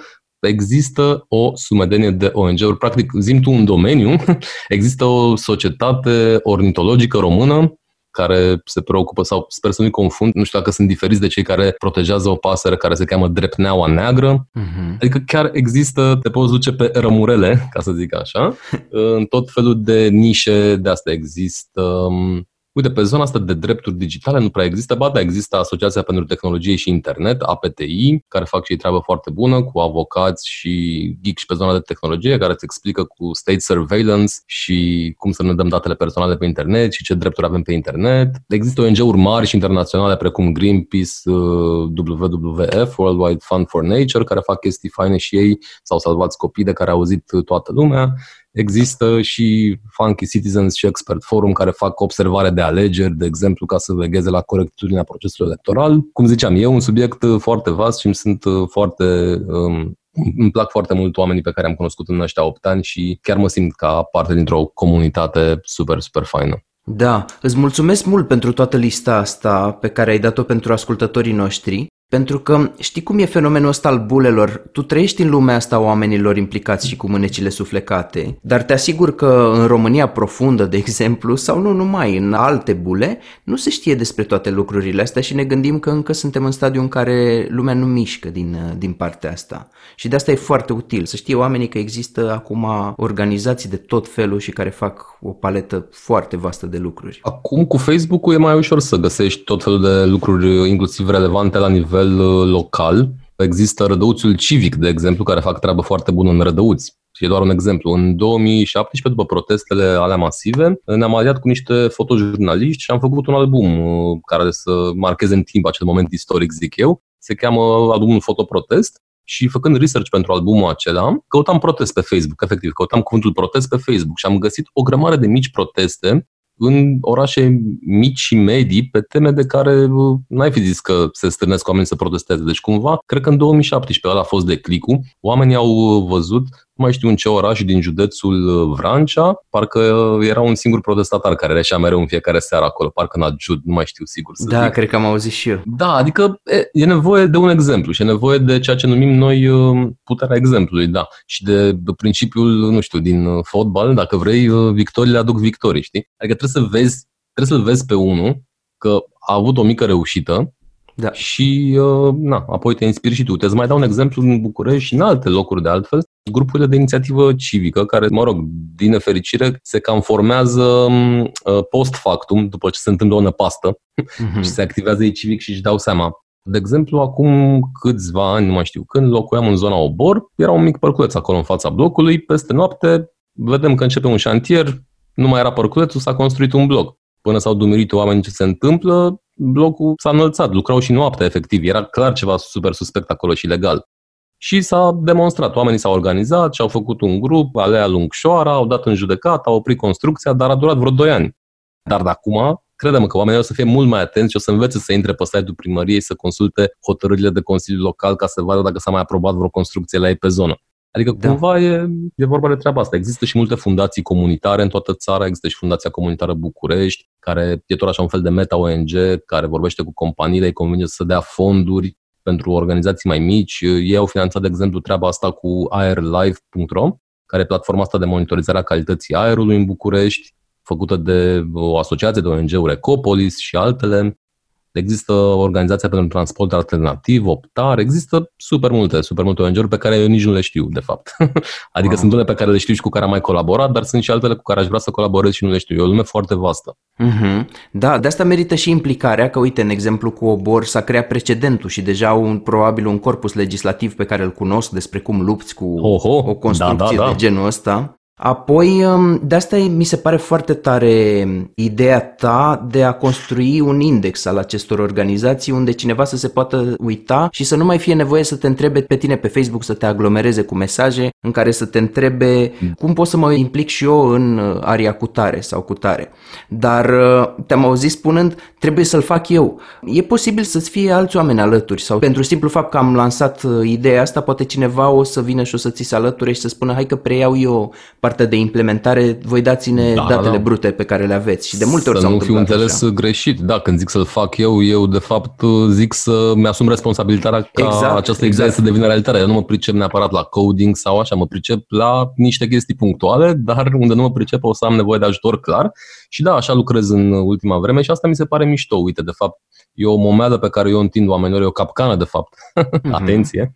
există o sumedenie de ONG-uri. Practic, zim tu un domeniu, există o societate ornitologică română care se preocupă sau sper să nu-i confund, nu știu dacă sunt diferiți de cei care protejează o pasăre care se cheamă drepneaua neagră. Uh-huh. Adică chiar există, te poți duce pe rămurele, ca să zic așa, în tot felul de nișe de asta există um, Uite, pe zona asta de drepturi digitale nu prea există, ba da, există Asociația pentru Tehnologie și Internet, APTI, care fac și treabă foarte bună cu avocați și geeks pe zona de tehnologie, care îți explică cu state surveillance și cum să ne dăm datele personale pe internet și ce drepturi avem pe internet. Există ONG-uri mari și internaționale precum Greenpeace, uh, WWF, World Wide Fund for Nature, care fac chestii faine și ei, s-au salvat copii de care a auzit toată lumea Există și Funky Citizens și Expert Forum care fac observare de alegeri, de exemplu, ca să vegheze la corectitudinea procesului electoral. Cum ziceam, e un subiect foarte vast și îmi sunt foarte um, îmi plac foarte mult oamenii pe care am cunoscut în ăștia 8 ani și chiar mă simt ca parte dintr-o comunitate super, super faină. Da, îți mulțumesc mult pentru toată lista asta pe care ai dat-o pentru ascultătorii noștri. Pentru că știi cum e fenomenul ăsta al bulelor? Tu trăiești în lumea asta oamenilor implicați și cu mânecile suflecate, dar te asigur că în România profundă, de exemplu, sau nu numai, în alte bule, nu se știe despre toate lucrurile astea și ne gândim că încă suntem în stadiu în care lumea nu mișcă din, din partea asta. Și de asta e foarte util să știe oamenii că există acum organizații de tot felul și care fac o paletă foarte vastă de lucruri. Acum cu Facebook-ul e mai ușor să găsești tot felul de lucruri inclusiv relevante la nivel nivel uh, local. Există Rădăuțul Civic, de exemplu, care fac treabă foarte bună în Rădăuți Și e doar un exemplu. În 2017, după protestele alea masive, ne-am aliat cu niște fotojurnaliști și am făcut un album uh, care să marcheze în timp acel moment istoric, zic eu. Se cheamă albumul Fotoprotest și făcând research pentru albumul acela, căutam protest pe Facebook, efectiv, căutam cuvântul protest pe Facebook și am găsit o grămadă de mici proteste în orașe mici și medii pe teme de care n-ai fi zis că se strânesc oamenii să protesteze. Deci cumva, cred că în 2017 ăla a fost declicul. Oamenii au văzut nu mai știu în ce oraș din județul uh, Vrancea, parcă uh, era un singur protestatar care reșea mereu în fiecare seară acolo, parcă în adjud, nu mai știu sigur să Da, zic. cred că am auzit și eu. Da, adică e, e nevoie de un exemplu și e nevoie de ceea ce numim noi uh, puterea exemplului, da. Și de principiul, nu știu, din fotbal, dacă vrei, victoriile aduc victorii, știi? Adică trebuie să vezi, trebuie să-l vezi pe unul că a avut o mică reușită da. Și, uh, na, apoi te inspiri și tu. Te mai dau un exemplu în București și în alte locuri de altfel, grupurile de inițiativă civică, care, mă rog, din nefericire, se cam formează uh, post factum, după ce se întâmplă o năpastă uh-huh. și se activează ei civic și își dau seama. De exemplu, acum câțiva ani, nu mai știu când, locuiam în zona Obor, era un mic părculeț acolo în fața blocului, peste noapte vedem că începe un șantier, nu mai era părculețul, s-a construit un bloc. Până s-au dumirit oamenii ce se întâmplă, blocul s-a înălțat, lucrau și noaptea efectiv, era clar ceva super suspect acolo și legal. Și s-a demonstrat, oamenii s-au organizat și au făcut un grup, Alea Lungșoara, au dat în judecată, au oprit construcția, dar a durat vreo 2 ani. Dar de acum, credem că oamenii o să fie mult mai atenți și o să învețe să intre pe site-ul primăriei, să consulte hotărârile de Consiliu Local ca să vadă dacă s-a mai aprobat vreo construcție la ei pe zonă. Adică da. cumva e, e vorba de treaba asta. Există și multe fundații comunitare în toată țara, există și Fundația Comunitară București, care e tot așa un fel de meta-ONG, care vorbește cu companiile, îi convinge să dea fonduri pentru organizații mai mici. Ei au finanțat, de exemplu, treaba asta cu airlife.ro, care e platforma asta de monitorizare a calității aerului în București, făcută de o asociație de ONG-uri Ecopolis și altele. Există Organizația pentru Transport Alternativ, Optar, există super multe, super multe ONG-uri pe care eu nici nu le știu, de fapt. adică wow. sunt unele pe care le știu și cu care am mai colaborat, dar sunt și altele cu care aș vrea să colaborez și nu le știu. E o lume foarte vastă. Mm-hmm. Da, de asta merită și implicarea, că uite, în exemplu cu Obor s-a creat precedentul și deja un, probabil un corpus legislativ pe care îl cunosc despre cum lupți cu Oho, o construcție da, da, da. de genul ăsta. Apoi, um, de asta mi se pare foarte tare ideea ta de a construi un index al acestor organizații unde cineva să se poată uita și să nu mai fie nevoie să te întrebe pe tine pe Facebook să te aglomereze cu mesaje în care să te întrebe cum pot să mă implic și eu în uh, aria cu tare sau cu tare. Dar uh, te-am auzit spunând, trebuie să-l fac eu. E posibil să-ți fie alți oameni alături sau pentru simplu fapt că am lansat uh, ideea asta, poate cineva o să vină și o să ți se alăture și să spună hai că preiau eu partea de implementare, voi dați-ne da, datele da. brute pe care le aveți. Și de multe ori să nu fiu înțeles așa. greșit. Da, când zic să-l fac eu, eu de fapt zic să mi-asum responsabilitatea ca exact, această exact. idee să devină realitate. Eu nu mă pricep neapărat la coding sau așa, mă pricep la niște chestii punctuale, dar unde nu mă pricep o să am nevoie de ajutor clar. Și da, așa lucrez în ultima vreme și asta mi se pare mișto. Uite, de fapt, e o momeală pe care eu întind oamenilor, e o capcană, de fapt. Mm-hmm. Atenție!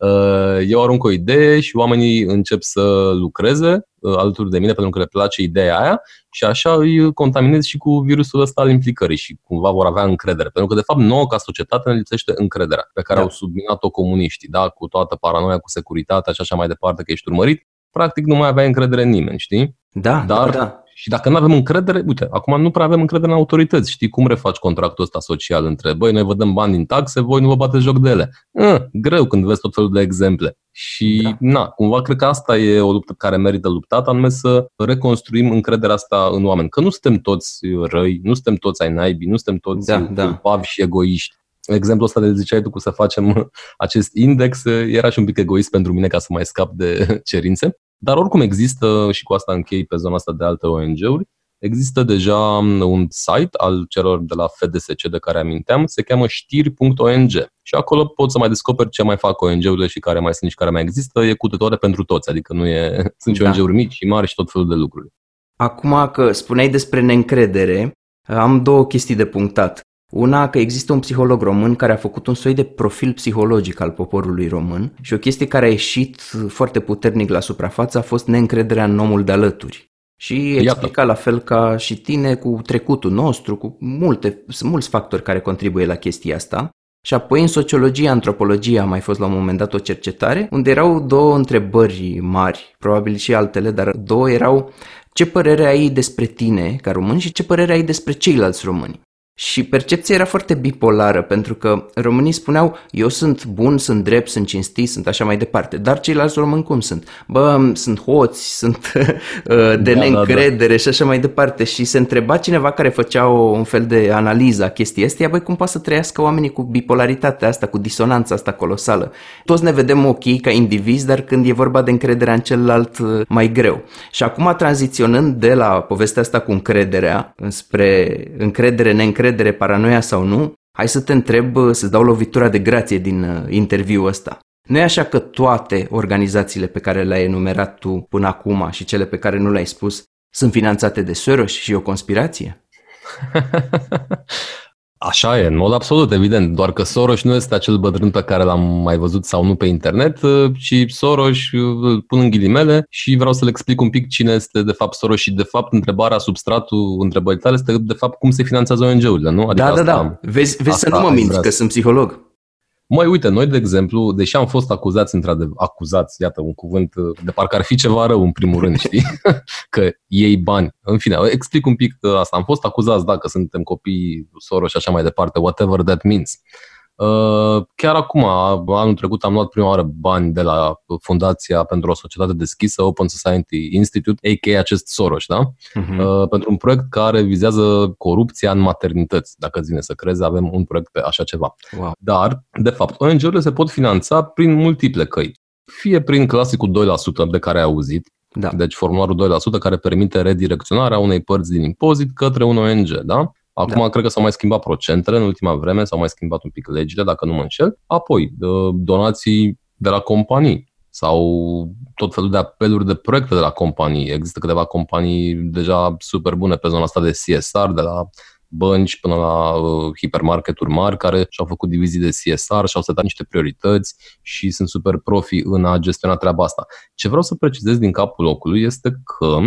Uh, eu arunc o idee și oamenii încep să lucreze uh, alături de mine pentru că le place ideea aia și așa îi contaminez și cu virusul ăsta al implicării și cumva vor avea încredere. Pentru că, de fapt, nouă ca societate ne lipsește încrederea pe care da. au subminat-o comuniștii, da? cu toată paranoia, cu securitatea și așa mai departe, că ești urmărit. Practic nu mai aveai încredere în nimeni, știi? Da, Dar da, da. Și dacă nu avem încredere, uite, acum nu prea avem încredere în autorități. Știi cum refaci contractul ăsta social între, băi, noi vă dăm bani din taxe, voi nu vă bateți joc de ele. Uh, greu când vezi tot felul de exemple. Și, da. na, cumva cred că asta e o luptă care merită luptată, anume să reconstruim încrederea asta în oameni. Că nu suntem toți răi, nu suntem toți ai naibii, nu suntem toți da, da. și egoiști. Exemplul ăsta de ziceai tu cu să facem acest index era și un pic egoist pentru mine ca să mai scap de cerințe. Dar oricum există, și cu asta închei pe zona asta de alte ONG-uri, există deja un site al celor de la FDSC de care aminteam, se cheamă știri.ong și acolo poți să mai descoperi ce mai fac ONG-urile și care mai sunt și care mai există, e cu toate pentru toți, adică nu e, sunt și da. ONG-uri mici și mari și tot felul de lucruri. Acum că spuneai despre neîncredere, am două chestii de punctat. Una, că există un psiholog român care a făcut un soi de profil psihologic al poporului român și o chestie care a ieșit foarte puternic la suprafață a fost neîncrederea în omul de alături. Și explica la fel ca și tine cu trecutul nostru, cu multe, sunt mulți factori care contribuie la chestia asta. Și apoi în sociologie, antropologie a mai fost la un moment dat o cercetare unde erau două întrebări mari, probabil și altele, dar două erau ce părere ai despre tine ca român și ce părere ai despre ceilalți români. Și percepția era foarte bipolară, pentru că românii spuneau, eu sunt bun, sunt drept, sunt cinstit, sunt așa mai departe, dar ceilalți români cum sunt? Bă, sunt hoți, sunt uh, de da, neîncredere da, da. și așa mai departe. Și se întreba cineva care făcea o, un fel de analiză a chestii astea, băi, cum poate să trăiască oamenii cu bipolaritatea asta, cu disonanța asta colosală? Toți ne vedem ok ca indivizi, dar când e vorba de încrederea în celălalt, uh, mai greu. Și acum, tranziționând de la povestea asta cu încrederea, spre încredere, neîncredere, încredere, paranoia sau nu, hai să te întreb, să-ți dau lovitura de grație din uh, interviul ăsta. Nu e așa că toate organizațiile pe care le-ai enumerat tu până acum și cele pe care nu le-ai spus sunt finanțate de Soros și o conspirație? Așa e, în mod absolut, evident, doar că Soros nu este acel bătrân pe care l-am mai văzut sau nu pe internet, uh, ci Soros uh, îl pun în ghilimele și vreau să le explic un pic cine este de fapt Soros și de fapt întrebarea, substratul întrebării tale este de fapt cum se finanțează ONG-urile, nu? Adică da, da, da, vezi, vezi să nu mă minți că sunt psiholog. Mai uite, noi, de exemplu, deși am fost acuzați, într-adevăr, acuzați, iată, un cuvânt de parcă ar fi ceva rău, în primul rând, știi? că iei bani. În fine, explic un pic asta. Am fost acuzați, dacă suntem copii Soros și așa mai departe, whatever that means. Uh, chiar acum, anul trecut, am luat prima oară bani de la Fundația pentru o Societate Deschisă, Open Society Institute, a.k.a. acest Soros, da? Uh-huh. Pentru un proiect care vizează corupția în maternități. Dacă îți vine să crezi, avem un proiect pe așa ceva. Wow. Dar, de fapt, ONG-urile se pot finanța prin multiple căi. Fie prin clasicul 2% de care ai auzit, da. Deci formularul 2% care permite redirecționarea unei părți din impozit către un ONG, da? Acum da. cred că s-au mai schimbat procentele în ultima vreme, s-au mai schimbat un pic legile, dacă nu mă înșel. Apoi, donații de la companii sau tot felul de apeluri de proiecte de la companii. Există câteva companii deja super bune pe zona asta de CSR, de la bănci până la uh, hipermarketuri mari care și-au făcut divizii de CSR și-au setat niște priorități și sunt super profi în a gestiona treaba asta. Ce vreau să precizez din capul locului este că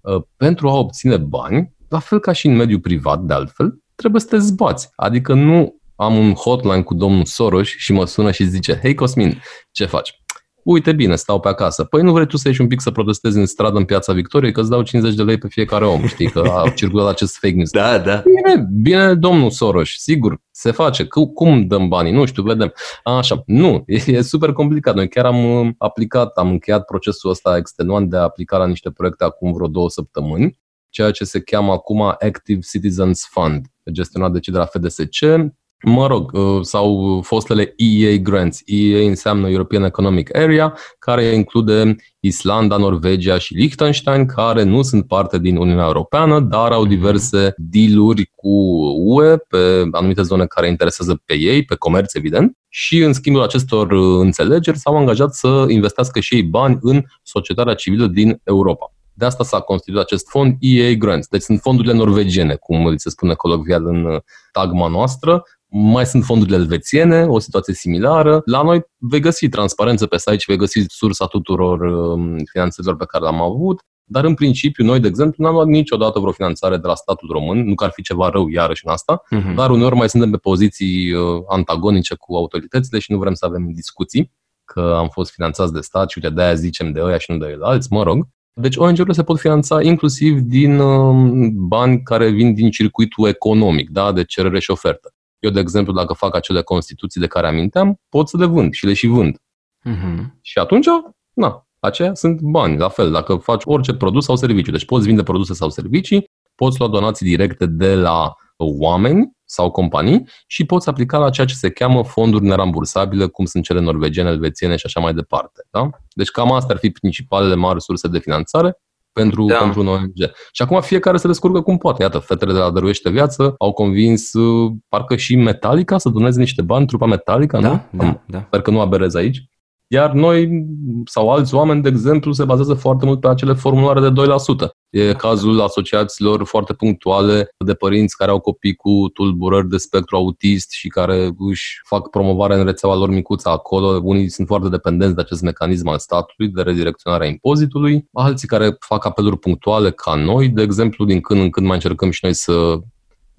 uh, pentru a obține bani la fel ca și în mediul privat, de altfel, trebuie să te zbați. Adică nu am un hotline cu domnul Soros și mă sună și zice, hei Cosmin, ce faci? Uite bine, stau pe acasă. Păi nu vrei tu să ieși un pic să protestezi în stradă în Piața Victoriei, că îți dau 50 de lei pe fiecare om, știi, că a circulat acest fake news. Da, da. Bine, bine, domnul Soros, sigur, se face. Cum dăm banii? Nu știu, vedem. Așa, nu, e, e super complicat. Noi chiar am uh, aplicat, am încheiat procesul ăsta extenuant de a aplica la niște proiecte acum vreo două săptămâni ceea ce se cheamă acum Active Citizens Fund, gestionat de cei de la FDSC, mă rog, uh, sau fostele EEA grants. EEA înseamnă European Economic Area, care include Islanda, Norvegia și Liechtenstein, care nu sunt parte din Uniunea Europeană, dar au diverse dealuri cu UE pe anumite zone care interesează pe ei, pe comerț, evident, și în schimbul acestor uh, înțelegeri s-au angajat să investească și ei bani în societatea civilă din Europa. De asta s-a constituit acest fond EA Grants. Deci sunt fondurile norvegiene, cum îl se spune colocvial în uh, tagma noastră. Mai sunt fondurile elvețiene, o situație similară. La noi vei găsi transparență pe site și vei găsi sursa tuturor um, finanțelor pe care le-am avut. Dar în principiu, noi, de exemplu, n-am luat niciodată vreo finanțare de la statul român, nu că ar fi ceva rău iarăși în asta, uh-huh. dar uneori mai suntem pe poziții uh, antagonice cu autoritățile și nu vrem să avem discuții că am fost finanțați de stat și uite, de-aia zicem de ăia și nu de alți, mă rog. Deci ONG-urile se pot finanța inclusiv din um, bani care vin din circuitul economic, da? de cerere și ofertă. Eu, de exemplu, dacă fac acele constituții de care aminteam, pot să le vând și le și vând. Uh-huh. Și atunci, na, aceia sunt bani, la fel, dacă faci orice produs sau serviciu. Deci poți vinde produse sau servicii, poți lua donații directe de la oameni sau companii și poți aplica la ceea ce se cheamă fonduri nerambursabile, cum sunt cele norvegiene, elvețiene și așa mai departe. Da? Deci cam astea ar fi principalele mari surse de finanțare pentru, da. pentru un ONG. Și acum fiecare se descurcă cum poate. Iată, fetele de la Dăruiește Viață au convins uh, parcă și Metallica să doneze niște bani, trupa Metallica, da, nu? Da, da. Sper că nu aberez aici. Iar noi sau alți oameni, de exemplu, se bazează foarte mult pe acele formulare de 2%. E cazul asociațiilor foarte punctuale de părinți care au copii cu tulburări de spectru autist și care își fac promovare în rețeaua lor micuță acolo. Unii sunt foarte dependenți de acest mecanism al statului de redirecționare a impozitului, alții care fac apeluri punctuale ca noi, de exemplu, din când în când mai încercăm și noi să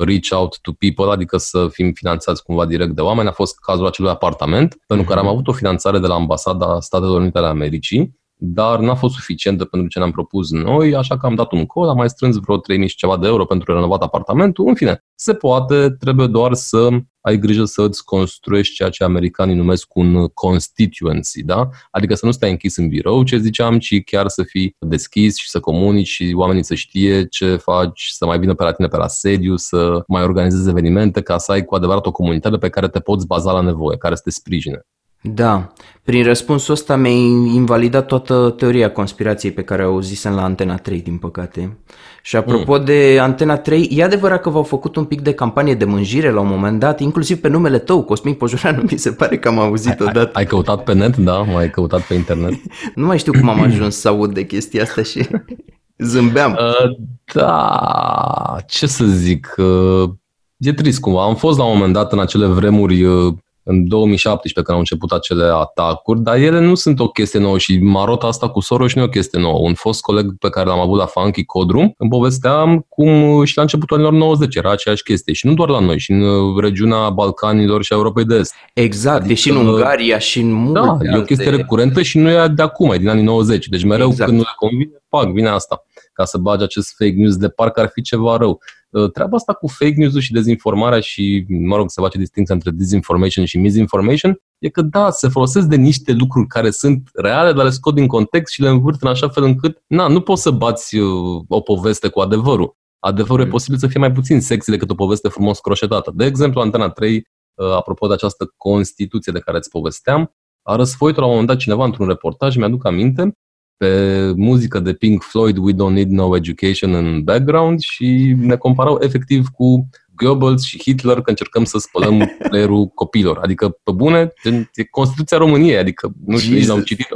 reach out to people, adică să fim finanțați cumva direct de oameni. A fost cazul acelui apartament, pentru care am mhm. avut o finanțare de la Ambasada Statelor Unite ale Americii, dar n-a fost suficientă pentru ce ne-am propus noi, așa că am dat un col, am mai strâns vreo 3000 și ceva de euro pentru renovat apartamentul. În fine, se poate, trebuie doar să ai grijă să îți construiești ceea ce americanii numesc un constituency, da? Adică să nu stai închis în birou, ce ziceam, ci chiar să fii deschis și să comunici și oamenii să știe ce faci, să mai vină pe la tine pe la sediu, să mai organizezi evenimente ca să ai cu adevărat o comunitate pe care te poți baza la nevoie, care să te sprijine. Da, prin răspunsul ăsta mi-ai invalidat toată teoria conspirației pe care o auzisem la Antena 3, din păcate. Și apropo mm. de Antena 3, e adevărat că v-au făcut un pic de campanie de mânjire la un moment dat, inclusiv pe numele tău, Cosmin Pojoreanu, mi se pare că am auzit odată. Ai, ai căutat pe net, da? Mai ai căutat pe internet? nu mai știu cum am ajuns să aud de chestia asta și zâmbeam. Uh, da, ce să zic... Uh... E trist cumva. Am fost la un moment dat în acele vremuri uh, în 2017 când au început acele atacuri, dar ele nu sunt o chestie nouă și marota asta cu Soros nu e o chestie nouă. Un fost coleg pe care l-am avut la Funky Codrum îmi povesteam cum și la începutul anilor 90 era aceeași chestie și nu doar la noi, și în regiunea Balcanilor și a Europei de Est. Exact, adică, și în Ungaria și în multe Da, e o chestie recurentă și nu e de acum, e din anii 90. Deci mereu exact. când nu le convine, fac, vine asta ca să bage acest fake news de parcă ar fi ceva rău. Uh, treaba asta cu fake news și dezinformarea și, mă rog, se face distinția între disinformation și misinformation, e că da, se folosesc de niște lucruri care sunt reale, dar le scot din context și le învârt în așa fel încât, na, nu poți să bați uh, o poveste cu adevărul. Adevărul mm. e posibil să fie mai puțin sexy decât o poveste frumos croșetată. De exemplu, Antena 3, uh, apropo de această Constituție de care îți povesteam, a răsfoit la un moment dat cineva într-un reportaj, mi-aduc aminte, pe muzică de Pink Floyd, We Don't Need No Education în background și ne comparau efectiv cu Goebbels și Hitler că încercăm să spălăm creierul copilor. Adică, pe bune, e Constituția României, adică nu știu, nici l-am citit,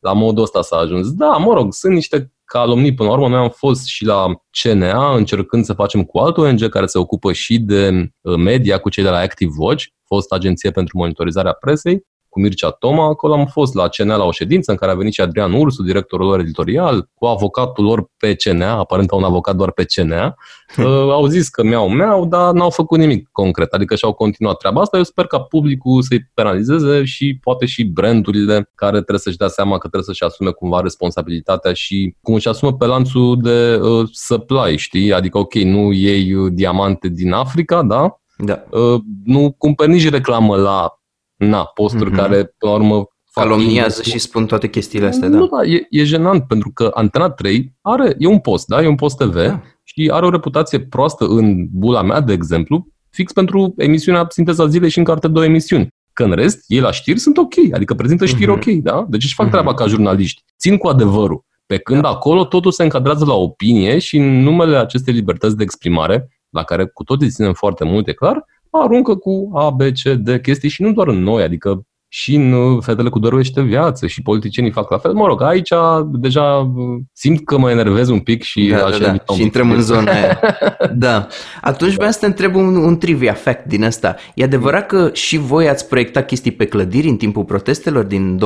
la modul ăsta s-a ajuns. Da, mă rog, sunt niște calomnii. Până la urmă, noi am fost și la CNA încercând să facem cu alt ONG care se ocupă și de uh, media, cu cei de la Active Watch, fost agenție pentru monitorizarea presei cu Mircea Toma. Acolo am fost la CNA la o ședință în care a venit și Adrian Ursu, directorul lor editorial, cu avocatul lor pe CNA, aparent un avocat doar pe CNA. Uh, au zis că mi-au mi-au, dar n-au făcut nimic concret, adică și-au continuat treaba asta. Eu sper ca publicul să-i penalizeze și poate și brandurile care trebuie să-și dea seama că trebuie să-și asume cumva responsabilitatea și cum își asumă pe lanțul de uh, supply, știi? Adică, ok, nu iei uh, diamante din Africa, da? Da. Uh, nu cumperi nici reclamă la na, posturi mm-hmm. care, până la urmă, calomniază și spun toate chestiile astea, da. Nu, da, e, e jenant, pentru că Antena 3 are, e un post, da, e un post TV da. și are o reputație proastă în bula mea, de exemplu, fix pentru emisiunea Sinteza Zilei și în carte două emisiuni. Că în rest, ei la știri sunt ok, adică prezintă știri mm-hmm. ok, da? Deci își fac mm-hmm. treaba ca jurnaliști. Țin cu adevărul. Pe când da. acolo totul se încadrează la opinie și în numele acestei libertăți de exprimare, la care cu toții ținem foarte mult, e clar, aruncă cu A, B, C, D chestii și nu doar în noi, adică și în uh, Fetele cu dăruiește viață și politicienii fac la fel. Mă rog, aici deja uh, simt că mă enervez un pic și da, așa da, da. și intrăm în zona aia. da. Atunci vreau să te întreb un, un trivia fact din asta. E adevărat că și voi ați proiectat chestii pe clădiri în timpul protestelor din 2017-2018?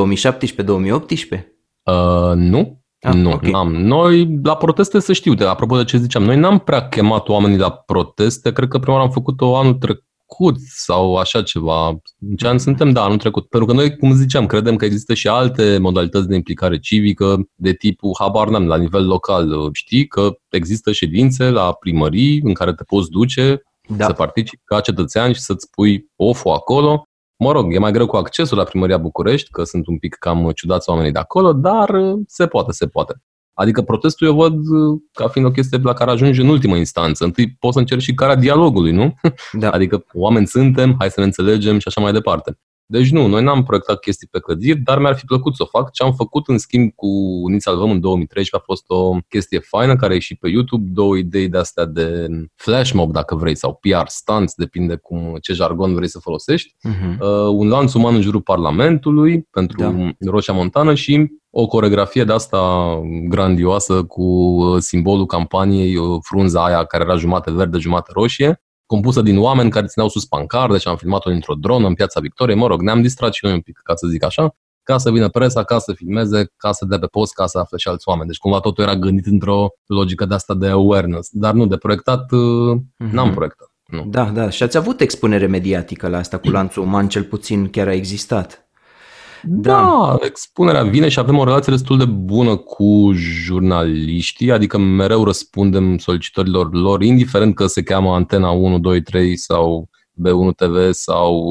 Uh, nu. Ah, nu, okay. n-am. Noi, la proteste, să știu, de apropo de ce ziceam, noi n-am prea chemat oamenii la proteste, cred că prima oară am făcut-o anul trecut trecut sau așa ceva. În ce an suntem? Da, anul trecut. Pentru că noi, cum ziceam, credem că există și alte modalități de implicare civică de tipul, habar n-am, la nivel local. Știi că există ședințe la primării în care te poți duce da. să participi ca cetățean și să-ți pui oful acolo. Mă rog, e mai greu cu accesul la primăria București, că sunt un pic cam ciudați oamenii de acolo, dar se poate, se poate. Adică protestul eu văd uh, ca fiind o chestie la care ajungi în ultimă instanță. Întâi poți să încerci și cara dialogului, nu? Da. Adică oameni suntem, hai să ne înțelegem și așa mai departe. Deci nu, noi n-am proiectat chestii pe clădiri, dar mi-ar fi plăcut să o fac. Ce am făcut în schimb cu Ni Salvăm în 2013 a fost o chestie faină care e și pe YouTube, două idei de astea de flash mob dacă vrei sau PR stunts, depinde cum ce jargon vrei să folosești. Uh-huh. Uh, un lanț uman în jurul Parlamentului pentru da. Roșia Montană și o coregrafie de asta grandioasă cu uh, simbolul campaniei, uh, frunza aia care era jumate verde, jumate roșie, compusă din oameni care țineau sus pancarde și am filmat-o dintr-o dronă în piața Victoriei. Mă rog, ne-am distrat și noi un pic, ca să zic așa, ca să vină presa, ca să filmeze, ca să dea pe post, ca să afle și alți oameni. Deci cumva totul era gândit într-o logică de asta de awareness. Dar nu, de proiectat, mm-hmm. n-am proiectat. Nu. Da, da. Și ați avut expunere mediatică la asta cu lanțul uman, cel puțin chiar a existat. Da. da, expunerea vine și avem o relație destul de bună cu jurnaliștii, adică mereu răspundem solicitărilor lor, indiferent că se cheamă Antena 1, 2, 3 sau B1 TV sau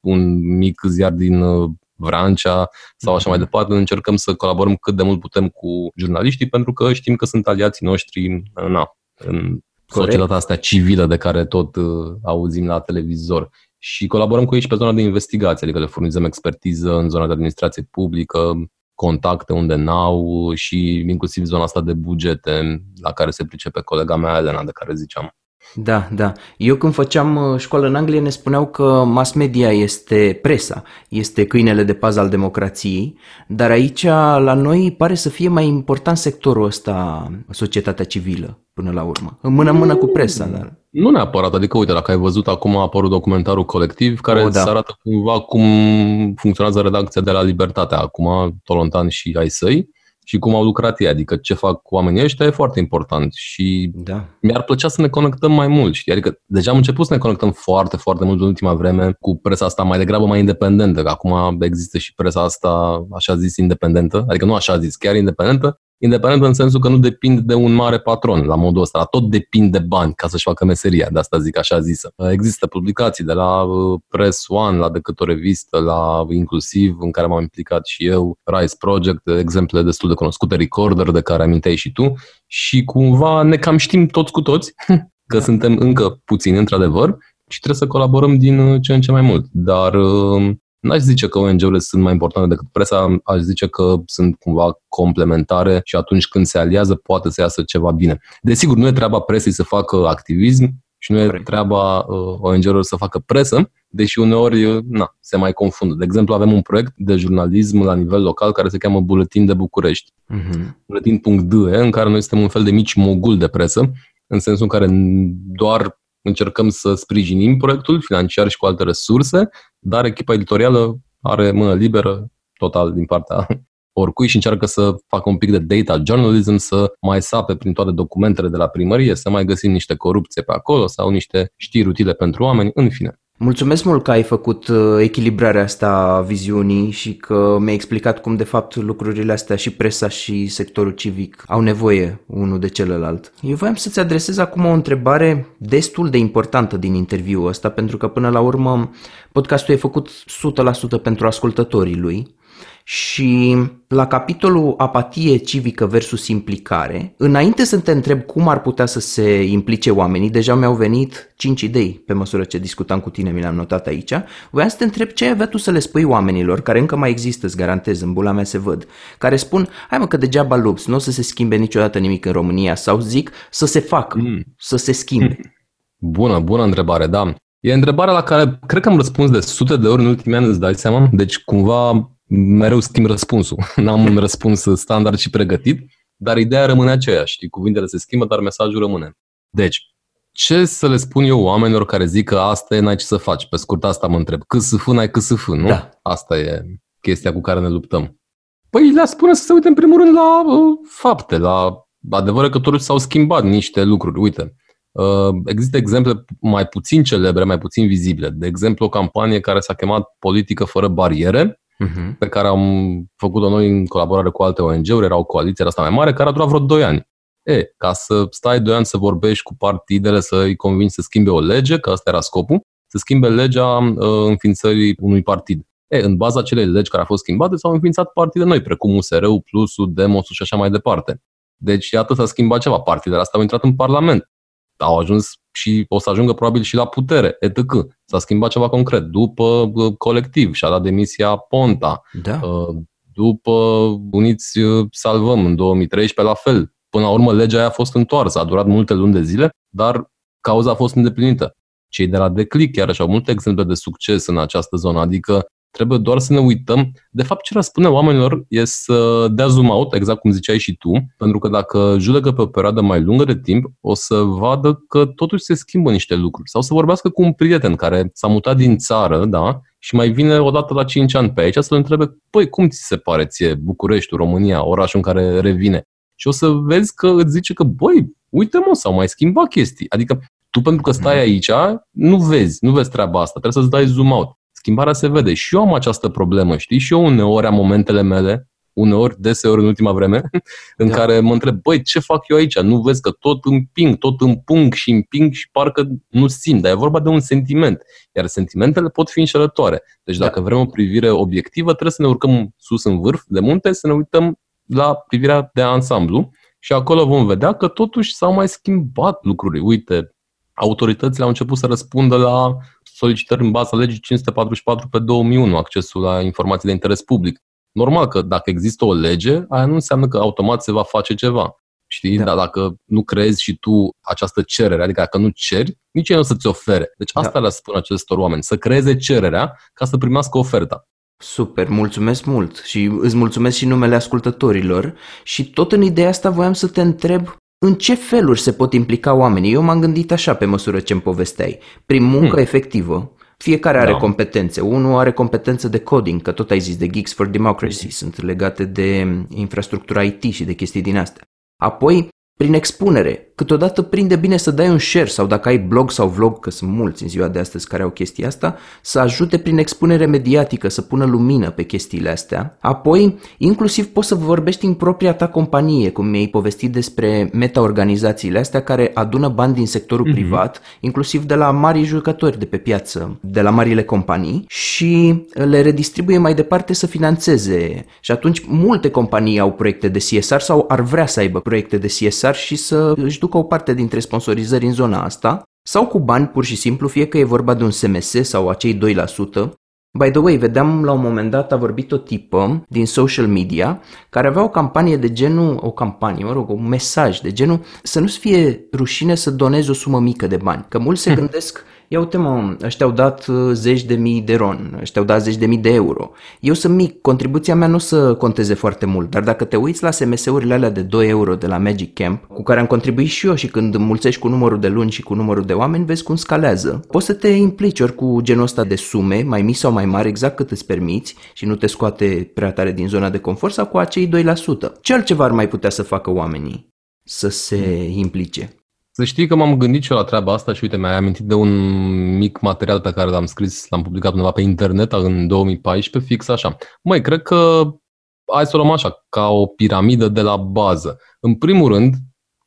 un mic ziar din uh, Vrancea sau așa mai mhm. departe, încercăm să colaborăm cât de mult putem cu jurnaliștii pentru că știm că sunt aliații noștri na, în societatea asta civilă de care tot uh, auzim la televizor și colaborăm cu ei și pe zona de investigație, adică le furnizăm expertiză în zona de administrație publică, contacte unde n-au și inclusiv zona asta de bugete la care se pricepe colega mea Elena, de care ziceam. Da, da. Eu când făceam uh, școală în Anglia ne spuneau că mass media este presa, este câinele de pază al democrației, dar aici la noi pare să fie mai important sectorul ăsta, societatea civilă, până la urmă. În mână-mână cu presa, dar... Nu neapărat, adică uite, dacă ai văzut acum a apărut documentarul colectiv care o, da. îți arată cumva cum funcționează redacția de la Libertatea, acum Tolontan și ai săi și cum au lucrat ei, adică ce fac oamenii ăștia e foarte important și da. mi-ar plăcea să ne conectăm mai mult, știi? Adică deja am început să ne conectăm foarte, foarte mult în ultima vreme cu presa asta mai degrabă mai independentă, că acum există și presa asta așa zis independentă, adică nu așa zis, chiar independentă, independent în sensul că nu depind de un mare patron la modul ăsta, tot depind de bani ca să-și facă meseria, de asta zic așa zisă. Există publicații de la uh, Press One, la decât o revistă, la inclusiv în care m-am implicat și eu, Rise Project, exemple destul de cunoscute, Recorder de care aminteai și tu și cumva ne cam știm toți cu toți că suntem încă puțini într-adevăr și trebuie să colaborăm din uh, ce în ce mai mult. Dar uh, N-aș zice că ONG-urile sunt mai importante decât presa, aș zice că sunt cumva complementare și atunci când se aliază poate să iasă ceva bine. Desigur, nu e treaba presei să facă activism și nu e treaba uh, ONG-urilor să facă presă, deși uneori uh, na, se mai confundă. De exemplu, avem un proiect de jurnalism la nivel local care se cheamă Buletin de București. Uh-huh. Buletin.de, în care noi suntem un fel de mici mogul de presă, în sensul în care doar încercăm să sprijinim proiectul financiar și cu alte resurse, dar echipa editorială are mână liberă total din partea oricui și încearcă să facă un pic de data journalism, să mai sape prin toate documentele de la primărie, să mai găsim niște corupție pe acolo sau niște știri utile pentru oameni, în fine. Mulțumesc mult că ai făcut uh, echilibrarea asta a viziunii și că mi-ai explicat cum de fapt lucrurile astea și presa și sectorul civic au nevoie unul de celălalt. Eu voiam să-ți adresez acum o întrebare destul de importantă din interviul ăsta pentru că până la urmă podcastul e făcut 100% pentru ascultătorii lui și la capitolul apatie civică versus implicare, înainte să te întreb cum ar putea să se implice oamenii, deja mi-au venit 5 idei pe măsură ce discutam cu tine, mi le-am notat aici, voiam să te întreb ce ai avea tu să le spui oamenilor, care încă mai există, îți garantez, în bula mea se văd, care spun, hai mă că degeaba lupți, nu o să se schimbe niciodată nimic în România, sau zic să se facă, mm. să se schimbe. Bună, bună întrebare, da. E întrebarea la care cred că am răspuns de sute de ori în ultimii ani, îți dai seama? Deci cumva mereu schimb răspunsul. N-am un răspuns standard și pregătit, dar ideea rămâne aceeași. Știi? Cuvintele se schimbă, dar mesajul rămâne. Deci, ce să le spun eu oamenilor care zic că asta e, n-ai ce să faci? Pe scurt, asta mă întreb. Cât să fân, ai cât să fân, nu? Da. Asta e chestia cu care ne luptăm. Păi le spune să se uite în primul rând la uh, fapte, la adevărul că totuși s-au schimbat niște lucruri. Uite, uh, există exemple mai puțin celebre, mai puțin vizibile. De exemplu, o campanie care s-a chemat Politică fără bariere, uh-huh. pe care am făcut-o noi în colaborare cu alte ONG-uri, era o coaliție asta mai mare, care a durat vreo 2 ani. E, ca să stai 2 ani să vorbești cu partidele, să îi convingi să schimbe o lege, că asta era scopul, să schimbe legea uh, înființării unui partid. E, în baza acelei legi care au fost schimbate, s-au înființat partide noi, precum USR-ul, Plusul, Demosul și așa mai departe. Deci, iată, s-a schimbat ceva. Partidele astea au intrat în Parlament au ajuns și o să ajungă probabil și la putere, etc. S-a schimbat ceva concret. După colectiv și-a dat demisia Ponta. Da. Uh, după Uniți uh, Salvăm în 2013, la fel. Până la urmă, legea aia a fost întoarsă. A durat multe luni de zile, dar cauza a fost îndeplinită. Cei de la Declic chiar așa au multe exemple de succes în această zonă, adică Trebuie doar să ne uităm. De fapt, ce răspune oamenilor e să dea zoom out, exact cum ziceai și tu, pentru că dacă judecă pe o perioadă mai lungă de timp, o să vadă că totuși se schimbă niște lucruri. Sau să vorbească cu un prieten care s-a mutat din țară, da, și mai vine o dată la 5 ani pe aici să-l întrebe, păi, cum ți se pare ție București, România, orașul în care revine? Și o să vezi că îți zice că, băi, uite mă, s-au mai schimbat chestii. Adică tu pentru că stai mhm. aici, nu vezi, nu vezi treaba asta, trebuie să-ți dai zoom out. Schimbarea se vede. Și eu am această problemă, știi? Și eu uneori am momentele mele, uneori, deseori în ultima vreme, în da. care mă întreb, băi, ce fac eu aici? Nu vezi că tot împing, tot împung și împing și parcă nu simt, dar e vorba de un sentiment. Iar sentimentele pot fi înșelătoare. Deci dacă da. vrem o privire obiectivă, trebuie să ne urcăm sus în vârf de munte, să ne uităm la privirea de ansamblu și acolo vom vedea că totuși s-au mai schimbat lucrurile. Uite, autoritățile au început să răspundă la solicitări în baza legii 544 pe 2001, accesul la informații de interes public. Normal că dacă există o lege, aia nu înseamnă că automat se va face ceva. Știi? Da. Dar dacă nu crezi și tu această cerere, adică dacă nu ceri, nici ei nu o să-ți ofere. Deci asta da. le spun acestor oameni, să creeze cererea ca să primească oferta. Super, mulțumesc mult și îți mulțumesc și numele ascultătorilor și tot în ideea asta voiam să te întreb în ce feluri se pot implica oamenii? Eu m-am gândit așa pe măsură ce îmi povesteai. Prin muncă hmm. efectivă, fiecare are da. competențe. Unul are competență de coding, că tot ai zis de Geeks for Democracy, sunt legate de infrastructura IT și de chestii din astea. Apoi, prin expunere. Câteodată prinde bine să dai un share sau dacă ai blog sau vlog, că sunt mulți în ziua de astăzi care au chestia asta, să ajute prin expunere mediatică, să pună lumină pe chestiile astea. Apoi, inclusiv poți să vorbești în propria ta companie, cum mi-ai povestit despre meta-organizațiile astea care adună bani din sectorul mm-hmm. privat, inclusiv de la mari jucători de pe piață, de la marile companii și le redistribuie mai departe să financeze. Și atunci multe companii au proiecte de CSR sau ar vrea să aibă proiecte de CSR chiar și să își ducă o parte dintre sponsorizări în zona asta, sau cu bani pur și simplu, fie că e vorba de un SMS sau acei 2%. By the way, vedeam la un moment dat a vorbit o tipă din social media care avea o campanie de genul, o campanie, mă rog, un mesaj de genul să nu-ți fie rușine să donezi o sumă mică de bani. Că mulți se hm. gândesc, Ia uite mă, ăștia au dat uh, zeci de mii de ron, ăștia au dat zeci de mii de euro. Eu sunt mic, contribuția mea nu o să conteze foarte mult, dar dacă te uiți la SMS-urile alea de 2 euro de la Magic Camp, cu care am contribuit și eu și când mulțești cu numărul de luni și cu numărul de oameni, vezi cum scalează. Poți să te implici ori cu genul ăsta de sume, mai mici sau mai mari, exact cât îți permiți și nu te scoate prea tare din zona de confort sau cu acei 2%. Ce altceva ar mai putea să facă oamenii? Să se implice. Să știi că m-am gândit și eu la treaba asta și uite, mi-ai amintit de un mic material pe care l-am scris, l-am publicat undeva pe internet în 2014, fix așa. Măi, cred că hai să o luăm așa, ca o piramidă de la bază. În primul rând,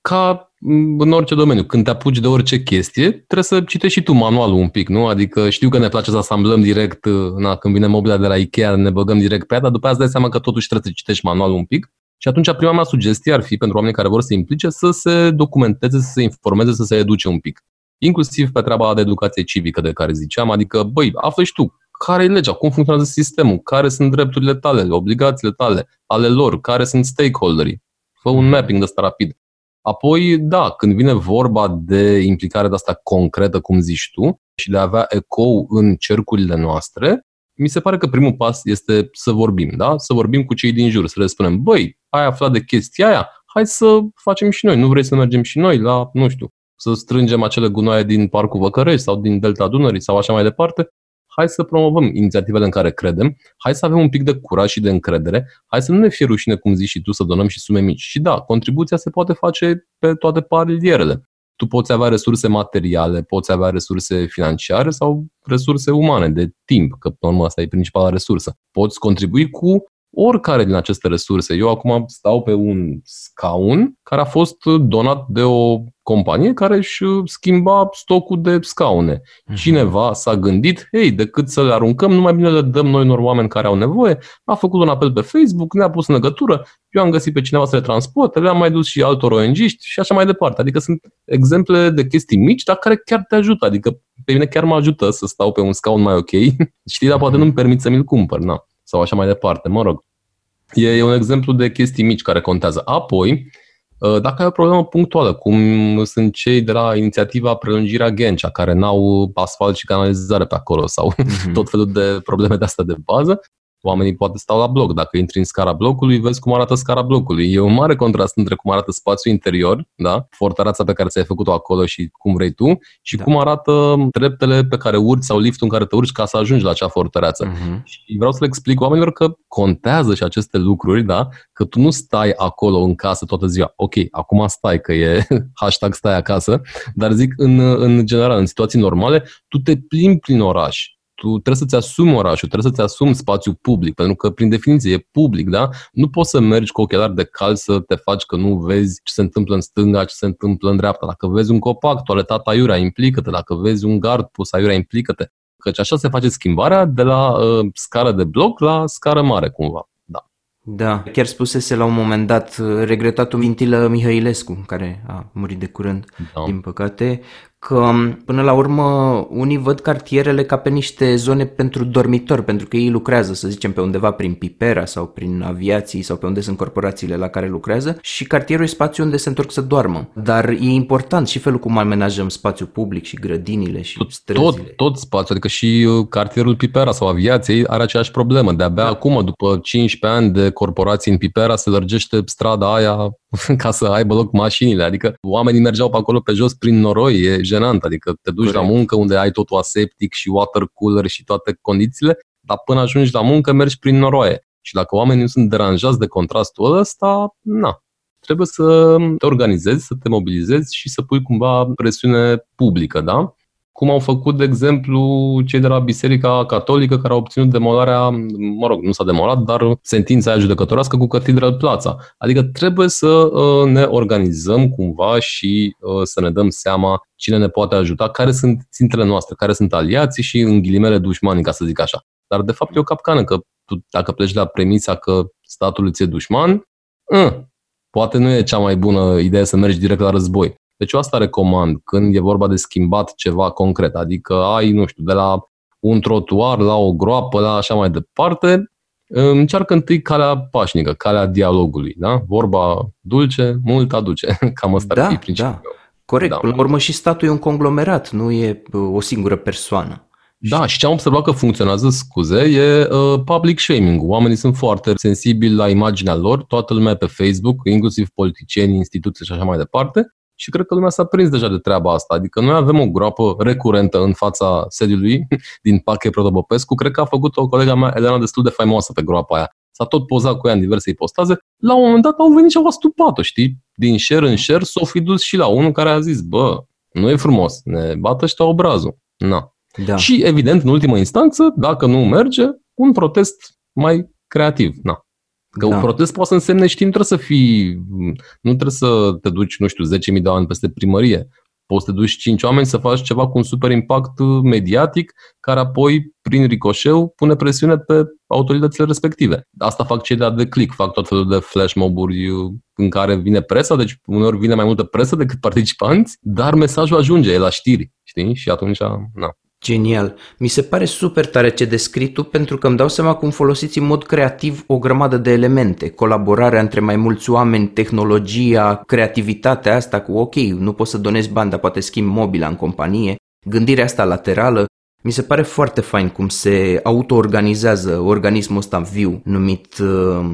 ca în orice domeniu, când te apuci de orice chestie, trebuie să citești și tu manualul un pic, nu? Adică știu că ne place să asamblăm direct, na, când vine mobila de la Ikea, ne băgăm direct pe ea, dar după aceea îți dai seama că totuși trebuie să citești manualul un pic și atunci prima mea sugestie ar fi pentru oamenii care vor să se implice să se documenteze, să se informeze, să se educe un pic. Inclusiv pe treaba de educație civică de care ziceam, adică, băi, află și tu care e legea, cum funcționează sistemul, care sunt drepturile tale, obligațiile tale, ale lor, care sunt stakeholderii. Fă un mapping de asta rapid. Apoi, da, când vine vorba de implicare de asta concretă, cum zici tu, și de a avea ecou în cercurile noastre, mi se pare că primul pas este să vorbim, da? Să vorbim cu cei din jur, să le spunem, băi, ai aflat de chestia aia, hai să facem și noi, nu vrei să mergem și noi la, nu știu, să strângem acele gunoaie din Parcul Văcărești sau din Delta Dunării sau așa mai departe, hai să promovăm inițiativele în care credem, hai să avem un pic de curaj și de încredere, hai să nu ne fie rușine, cum zici și tu, să donăm și sume mici. Și da, contribuția se poate face pe toate palierele. Tu poți avea resurse materiale, poți avea resurse financiare sau resurse umane, de timp, că pe urmă asta e principala resursă. Poți contribui cu oricare din aceste resurse. Eu acum stau pe un scaun care a fost donat de o companie care își schimba stocul de scaune. Mhm. Cineva s-a gândit, hei, decât să le aruncăm, nu mai bine le dăm noi unor oameni care au nevoie. A făcut un apel pe Facebook, ne-a pus în legătură, eu am găsit pe cineva să le transporte, le-am mai dus și altor ong și așa mai departe. Adică sunt exemple de chestii mici, dar care chiar te ajută. Adică pe mine chiar mă ajută să stau pe un scaun mai ok. Știi, dar poate nu-mi permit să mi-l cumpăr. Na sau așa mai departe, mă rog. E, e un exemplu de chestii mici care contează. Apoi, ă, dacă ai o problemă punctuală, cum sunt cei de la inițiativa Prelungirea Ghencea, care n-au asfalt și canalizare pe acolo sau mm-hmm. tot felul de probleme de astea de bază, Oamenii poate stau la bloc. Dacă intri în scara blocului, vezi cum arată scara blocului. E un mare contrast între cum arată spațiul interior, da? fortăreața pe care ți-ai făcut-o acolo și cum vrei tu, și da. cum arată treptele pe care urci sau liftul în care te urci ca să ajungi la acea fortăreață. Uh-huh. Și vreau să le explic oamenilor că contează și aceste lucruri, da? că tu nu stai acolo în casă toată ziua. Ok, acum stai, că e hashtag stai acasă, dar zic în, în general, în situații normale, tu te plimbi prin oraș tu trebuie să-ți asumi orașul, trebuie să-ți asumi spațiul public, pentru că, prin definiție, e public, da? Nu poți să mergi cu ochelari de cal să te faci că nu vezi ce se întâmplă în stânga, ce se întâmplă în dreapta. Dacă vezi un copac, toaletat aiurea, implică-te. Dacă vezi un gard pus aiurea, implică-te. Căci așa se face schimbarea de la uh, scară de bloc la scară mare, cumva. Da. Da, chiar spusese la un moment dat uh, regretatul Vintilă Mihăilescu, care a murit de curând, da. din păcate, că până la urmă unii văd cartierele ca pe niște zone pentru dormitori, pentru că ei lucrează, să zicem, pe undeva prin Pipera sau prin aviații sau pe unde sunt corporațiile la care lucrează și cartierul e spațiu unde se întorc să doarmă. Dar e important și felul cum amenajăm spațiul public și grădinile și tot, străzile. Tot, tot spațiul, adică și uh, cartierul Pipera sau aviației are aceeași problemă. De-abia da. acum, după 15 ani de corporații în Pipera, se lărgește strada aia ca să aibă loc mașinile. Adică oamenii mergeau pe acolo pe jos prin noroi, e jenant. Adică te duci Corect. la muncă unde ai totul aseptic și water cooler și toate condițiile, dar până ajungi la muncă mergi prin noroaie. Și dacă oamenii nu sunt deranjați de contrastul ăsta, na, trebuie să te organizezi, să te mobilizezi și să pui cumva presiune publică, da? Cum au făcut, de exemplu, cei de la Biserica Catolică care au obținut demolarea, mă rog, nu s-a demolat, dar sentința aia judecătorească cu Catedral Plața. Adică trebuie să uh, ne organizăm cumva și uh, să ne dăm seama cine ne poate ajuta, care sunt țintele noastre, care sunt aliații și, în ghilimele, dușmanii, ca să zic așa. Dar, de fapt, e o capcană, că tu, dacă pleci la premisa că statul ți-e dușman, uh, poate nu e cea mai bună idee să mergi direct la război. Deci eu asta recomand când e vorba de schimbat ceva concret, adică ai, nu știu, de la un trotuar la o groapă, la așa mai departe, încearcă întâi calea pașnică, calea dialogului, da? Vorba dulce, mult aduce. Cam asta da, ar fi principiul. Da. Corect, da. până la urmă și statul e un conglomerat, nu e uh, o singură persoană. Da, și ce am observat că funcționează, scuze, e uh, public shaming. Oamenii sunt foarte sensibili la imaginea lor, toată lumea pe Facebook, inclusiv politicieni, instituții și așa mai departe, și cred că lumea s-a prins deja de treaba asta. Adică noi avem o groapă recurentă în fața sediului din Pache Protopopescu. Cred că a făcut o colega mea, Elena, destul de faimoasă pe groapa aia. S-a tot pozat cu ea în diverse ipostaze. La un moment dat au venit și au astupat-o, știi? Din share în share s-o fi dus și la unul care a zis, bă, nu e frumos, ne bată ăștia obrazul. Na. Da. Și evident, în ultimă instanță, dacă nu merge, un protest mai creativ. Na. Că da. un protest poate să însemne, știi, nu trebuie să fii, nu trebuie să te duci, nu știu, 10.000 de oameni peste primărie. Poți să te duci 5 oameni să faci ceva cu un super impact mediatic, care apoi, prin ricoșeu, pune presiune pe autoritățile respective. Asta fac cei de de click, fac tot felul de flash moburi în care vine presa, deci uneori vine mai multă presă decât participanți, dar mesajul ajunge, e la știri, știi? Și atunci, na. Genial. Mi se pare super tare ce descrii tu pentru că îmi dau seama cum folosiți în mod creativ o grămadă de elemente. Colaborarea între mai mulți oameni, tehnologia, creativitatea asta cu ok, nu poți să donezi bani, dar poate schimbi mobila în companie, gândirea asta laterală. Mi se pare foarte fain cum se auto-organizează organismul ăsta viu numit uh,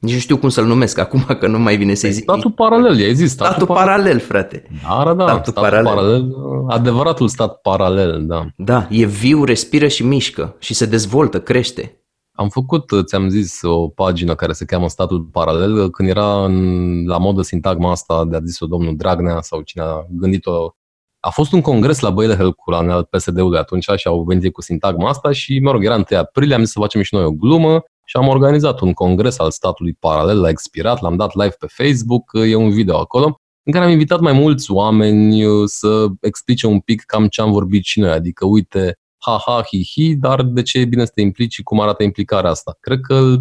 nici nu știu cum să-l numesc acum, că nu mai vine să-i zic. Statul paralel, ai zis. Statul, statul paralel, paralel, frate. Da, da, da. Statul, statul paralel. paralel. Adevăratul stat paralel, da. Da, e viu, respiră și mișcă și se dezvoltă, crește. Am făcut, ți-am zis, o pagină care se cheamă Statul Paralel, când era în, la modă sintagma asta de a zis-o domnul Dragnea sau cine a gândit-o. A fost un congres la Băile Helculan al PSD-ului atunci și au venit cu sintagma asta și, mă rog, era 1 aprilie, am zis să facem și noi o glumă și am organizat un congres al statului paralel, l-a expirat, l-am dat live pe Facebook, e un video acolo, în care am invitat mai mulți oameni uh, să explice un pic cam ce am vorbit și noi, adică uite, ha-ha, hi-hi, dar de ce e bine să te implici și cum arată implicarea asta. Cred că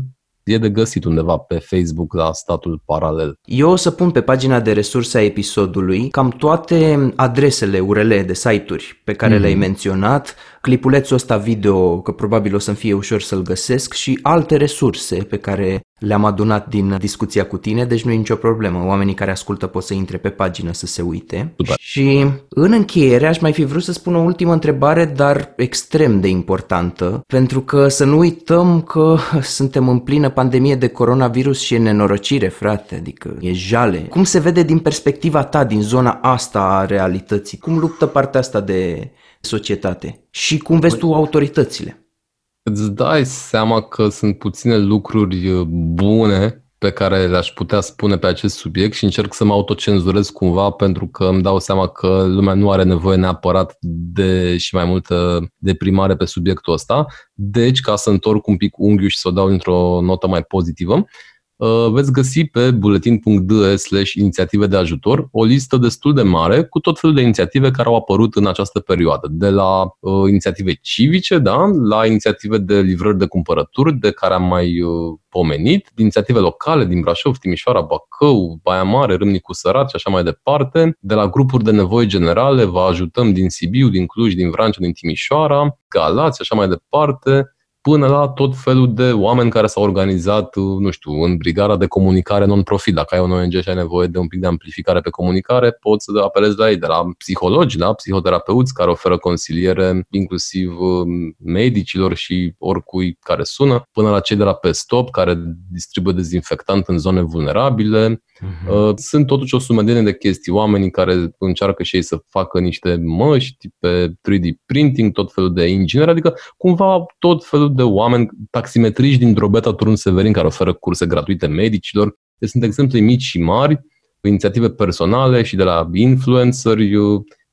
e de găsit undeva pe Facebook la statul paralel. Eu o să pun pe pagina de resurse a episodului cam toate adresele URL de site-uri pe care mm. le-ai menționat, clipulețul ăsta video, că probabil o să-mi fie ușor să-l găsesc, și alte resurse pe care le-am adunat din discuția cu tine, deci nu e nicio problemă. Oamenii care ascultă pot să intre pe pagină să se uite. Super. Și în încheiere aș mai fi vrut să spun o ultimă întrebare, dar extrem de importantă, pentru că să nu uităm că suntem în plină pandemie de coronavirus și e nenorocire, frate, adică e jale. Cum se vede din perspectiva ta, din zona asta a realității? Cum luptă partea asta de societate? Și cum vezi tu autoritățile? Îți dai seama că sunt puține lucruri uh, bune pe care le-aș putea spune pe acest subiect și încerc să mă autocenzurez cumva pentru că îmi dau seama că lumea nu are nevoie neapărat de și mai multă deprimare pe subiectul ăsta. Deci, ca să întorc un pic unghiul și să o dau într-o notă mai pozitivă, Uh, veți găsi pe buletin.de slash inițiative de ajutor o listă destul de mare cu tot felul de inițiative care au apărut în această perioadă. De la uh, inițiative civice, da, la inițiative de livrări de cumpărături, de care am mai uh, pomenit, inițiative locale din Brașov, Timișoara, Bacău, Baia Mare, Râmnicu Sărat și așa mai departe, de la grupuri de nevoi generale, vă ajutăm din Sibiu, din Cluj, din Vrancea, din Timișoara, Galați și așa mai departe, până la tot felul de oameni care s-au organizat, nu știu, în brigada de comunicare non-profit. Dacă ai un ONG și ai nevoie de un pic de amplificare pe comunicare, poți să apelezi la ei, de la psihologi, la psihoterapeuți care oferă consiliere inclusiv um, medicilor și oricui care sună, până la cei de la Pestop care distribuie dezinfectant în zone vulnerabile, Uh-huh. Sunt totuși o sumedenie de chestii, oamenii care încearcă și ei să facă niște măști pe 3D printing, tot felul de ingineri, adică cumva tot felul de oameni, taximetriști din Drobeta Turun Severin care oferă curse gratuite medicilor. Deci sunt exemple mici și mari, inițiative personale și de la influenceri,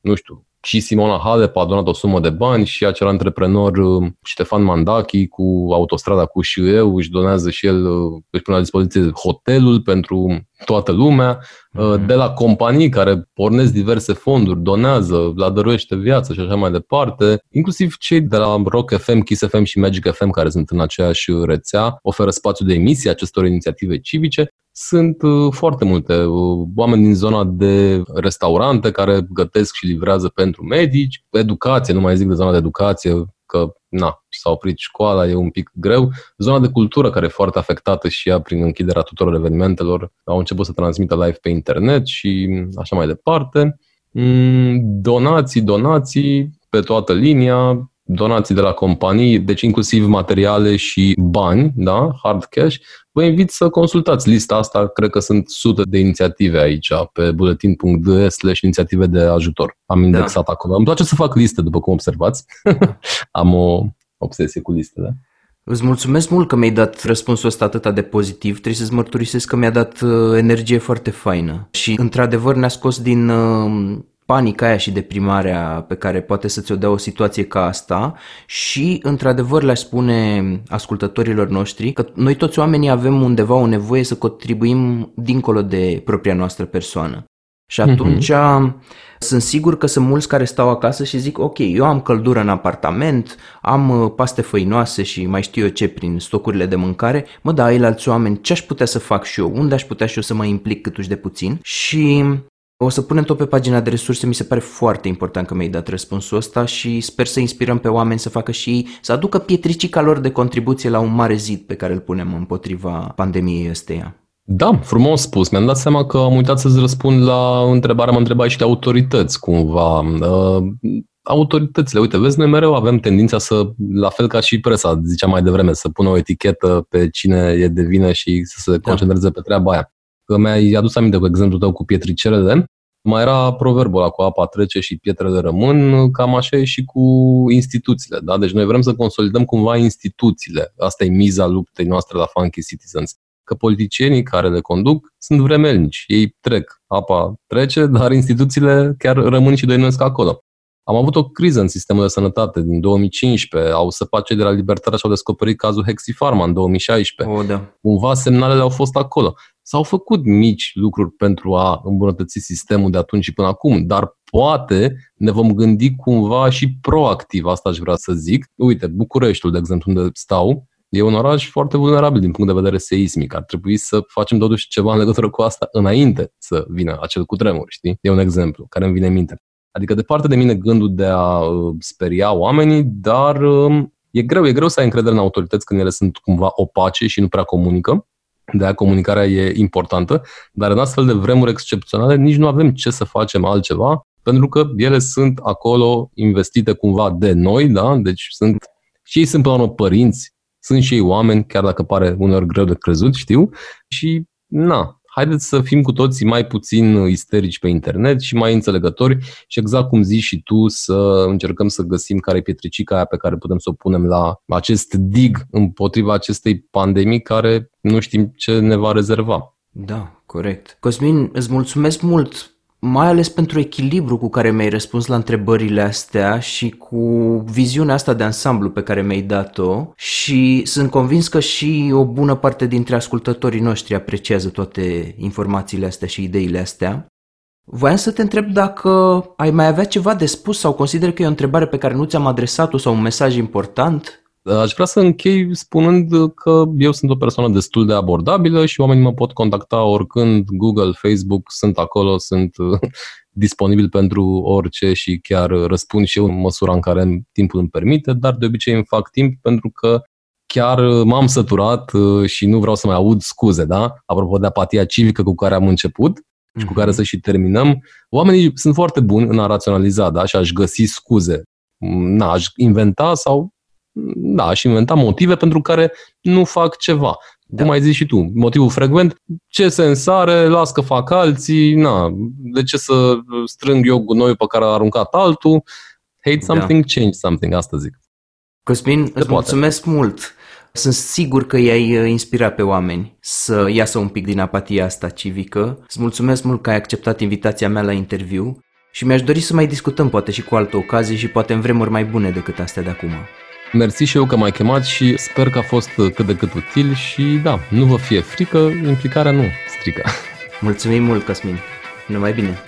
nu știu, și Simona Halep a donat o sumă de bani și acel antreprenor uh, Ștefan Mandachi cu autostrada cu și eu își donează și el, uh, își pune la dispoziție hotelul pentru toată lumea, mm-hmm. de la companii care pornesc diverse fonduri, donează, la dăruiește viață și așa mai departe, inclusiv cei de la Rock FM, Kiss FM și Magic FM care sunt în aceeași rețea, oferă spațiu de emisie acestor inițiative civice sunt uh, foarte multe uh, oameni din zona de restaurante care gătesc și livrează pentru medici, educație, nu mai zic de zona de educație, că na, s-a oprit școala, e un pic greu. Zona de cultură care e foarte afectată și ea prin închiderea tuturor evenimentelor, au început să transmită live pe internet și așa mai departe. Mm, donații, donații pe toată linia, donații de la companii, deci inclusiv materiale și bani, da, hard cash, vă invit să consultați lista asta. Cred că sunt sute de inițiative aici pe buletin.de slash inițiative de ajutor. Am da. indexat da. acolo. Îmi place să fac liste, după cum observați. Am o obsesie cu listele. Îți mulțumesc mult că mi-ai dat răspunsul ăsta atât de pozitiv. Trebuie să-ți mărturisesc că mi-a dat uh, energie foarte faină. Și, într-adevăr, ne-a scos din uh, panica aia și deprimarea pe care poate să ți-o dea o situație ca asta și, într-adevăr, le spune ascultătorilor noștri că noi toți oamenii avem undeva o nevoie să contribuim dincolo de propria noastră persoană. Și mhm. atunci uh-huh. sunt sigur că sunt mulți care stau acasă și zic ok, eu am căldură în apartament, am uh, paste făinoase și mai știu eu ce prin stocurile de mâncare, mă da, ei alți oameni, ce aș putea să fac și eu, unde aș putea și eu să mă implic câtuși de puțin și o să punem tot pe pagina de resurse, mi se pare foarte important că mi-ai dat răspunsul ăsta și sper să inspirăm pe oameni să facă și ei, să aducă pietricica lor de contribuție la un mare zid pe care îl punem împotriva pandemiei ăsteia. Da, frumos spus. Mi-am dat seama că am uitat să-ți răspund la întrebarea, mă întrebai și de autorități cumva. Uh, autoritățile, uite, vezi, noi mereu avem tendința să, la fel ca și presa, ziceam mai devreme, să pună o etichetă pe cine e de vină și să se da. concentreze pe treaba aia că mi-ai adus aminte cu exemplu tău cu pietricelele, mai era proverbul ăla cu apa trece și pietrele rămân, cam așa e și cu instituțiile. Da? Deci noi vrem să consolidăm cumva instituțiile. Asta e miza luptei noastre la Funky Citizens. Că politicienii care le conduc sunt vremelnici. Ei trec, apa trece, dar instituțiile chiar rămân și doinesc acolo. Am avut o criză în sistemul de sănătate din 2015, au săpat cei de la Libertatea și au descoperit cazul Hexifarma în 2016. Oh, da. Cumva semnalele au fost acolo. S-au făcut mici lucruri pentru a îmbunătăți sistemul de atunci și până acum, dar poate ne vom gândi cumva și proactiv, asta aș vrea să zic. Uite, Bucureștiul, de exemplu, unde stau, e un oraș foarte vulnerabil din punct de vedere seismic. Ar trebui să facem totuși ceva în legătură cu asta înainte să vină acel cutremur, știi? E un exemplu care îmi vine în minte. Adică departe de mine gândul de a uh, speria oamenii, dar um, e greu, e greu să ai încredere în autorități când ele sunt cumva opace și nu prea comunică. De aia comunicarea e importantă, dar în astfel de vremuri excepționale nici nu avem ce să facem altceva, pentru că ele sunt acolo investite cumva de noi, da? deci sunt, și ei sunt până la urmă părinți, sunt și ei oameni, chiar dacă pare uneori greu de crezut, știu, și na, haideți să fim cu toții mai puțin isterici pe internet și mai înțelegători și exact cum zici și tu să încercăm să găsim care e pietricica aia pe care putem să o punem la acest dig împotriva acestei pandemii care nu știm ce ne va rezerva. Da, corect. Cosmin, îți mulțumesc mult mai ales pentru echilibru cu care mi-ai răspuns la întrebările astea și cu viziunea asta de ansamblu pe care mi-ai dat-o și sunt convins că și o bună parte dintre ascultătorii noștri apreciază toate informațiile astea și ideile astea. Voiam să te întreb dacă ai mai avea ceva de spus sau consider că e o întrebare pe care nu ți-am adresat-o sau un mesaj important Aș vrea să închei spunând că eu sunt o persoană destul de abordabilă și oamenii mă pot contacta oricând, Google, Facebook, sunt acolo, sunt disponibil pentru orice și chiar răspund și eu în măsura în care timpul îmi permite, dar de obicei îmi fac timp pentru că chiar m-am săturat și nu vreau să mai aud scuze, da? Apropo de apatia civică cu care am început și cu care mhm. să și terminăm, oamenii sunt foarte buni în a raționaliza, da? Și aș găsi scuze. Na, aș inventa sau da, aș inventa motive pentru care nu fac ceva. Da. Cum ai zis și tu, motivul frecvent, ce sens are, las că fac alții, na, de ce să strâng eu gunoiul pe care a aruncat altul, hate da. something, da. change something, asta zic. Cosmin, îți poate. mulțumesc mult. Sunt sigur că i-ai uh, inspirat pe oameni să iasă un pic din apatia asta civică. Îți mulțumesc mult că ai acceptat invitația mea la interviu și mi-aș dori să mai discutăm poate și cu altă ocazie și poate în vremuri mai bune decât astea de acum. Mersi și eu că m-ai chemat și sper că a fost cât de cât util și da, nu vă fie frică, implicarea nu strică. Mulțumim mult, Cosmin. Numai bine!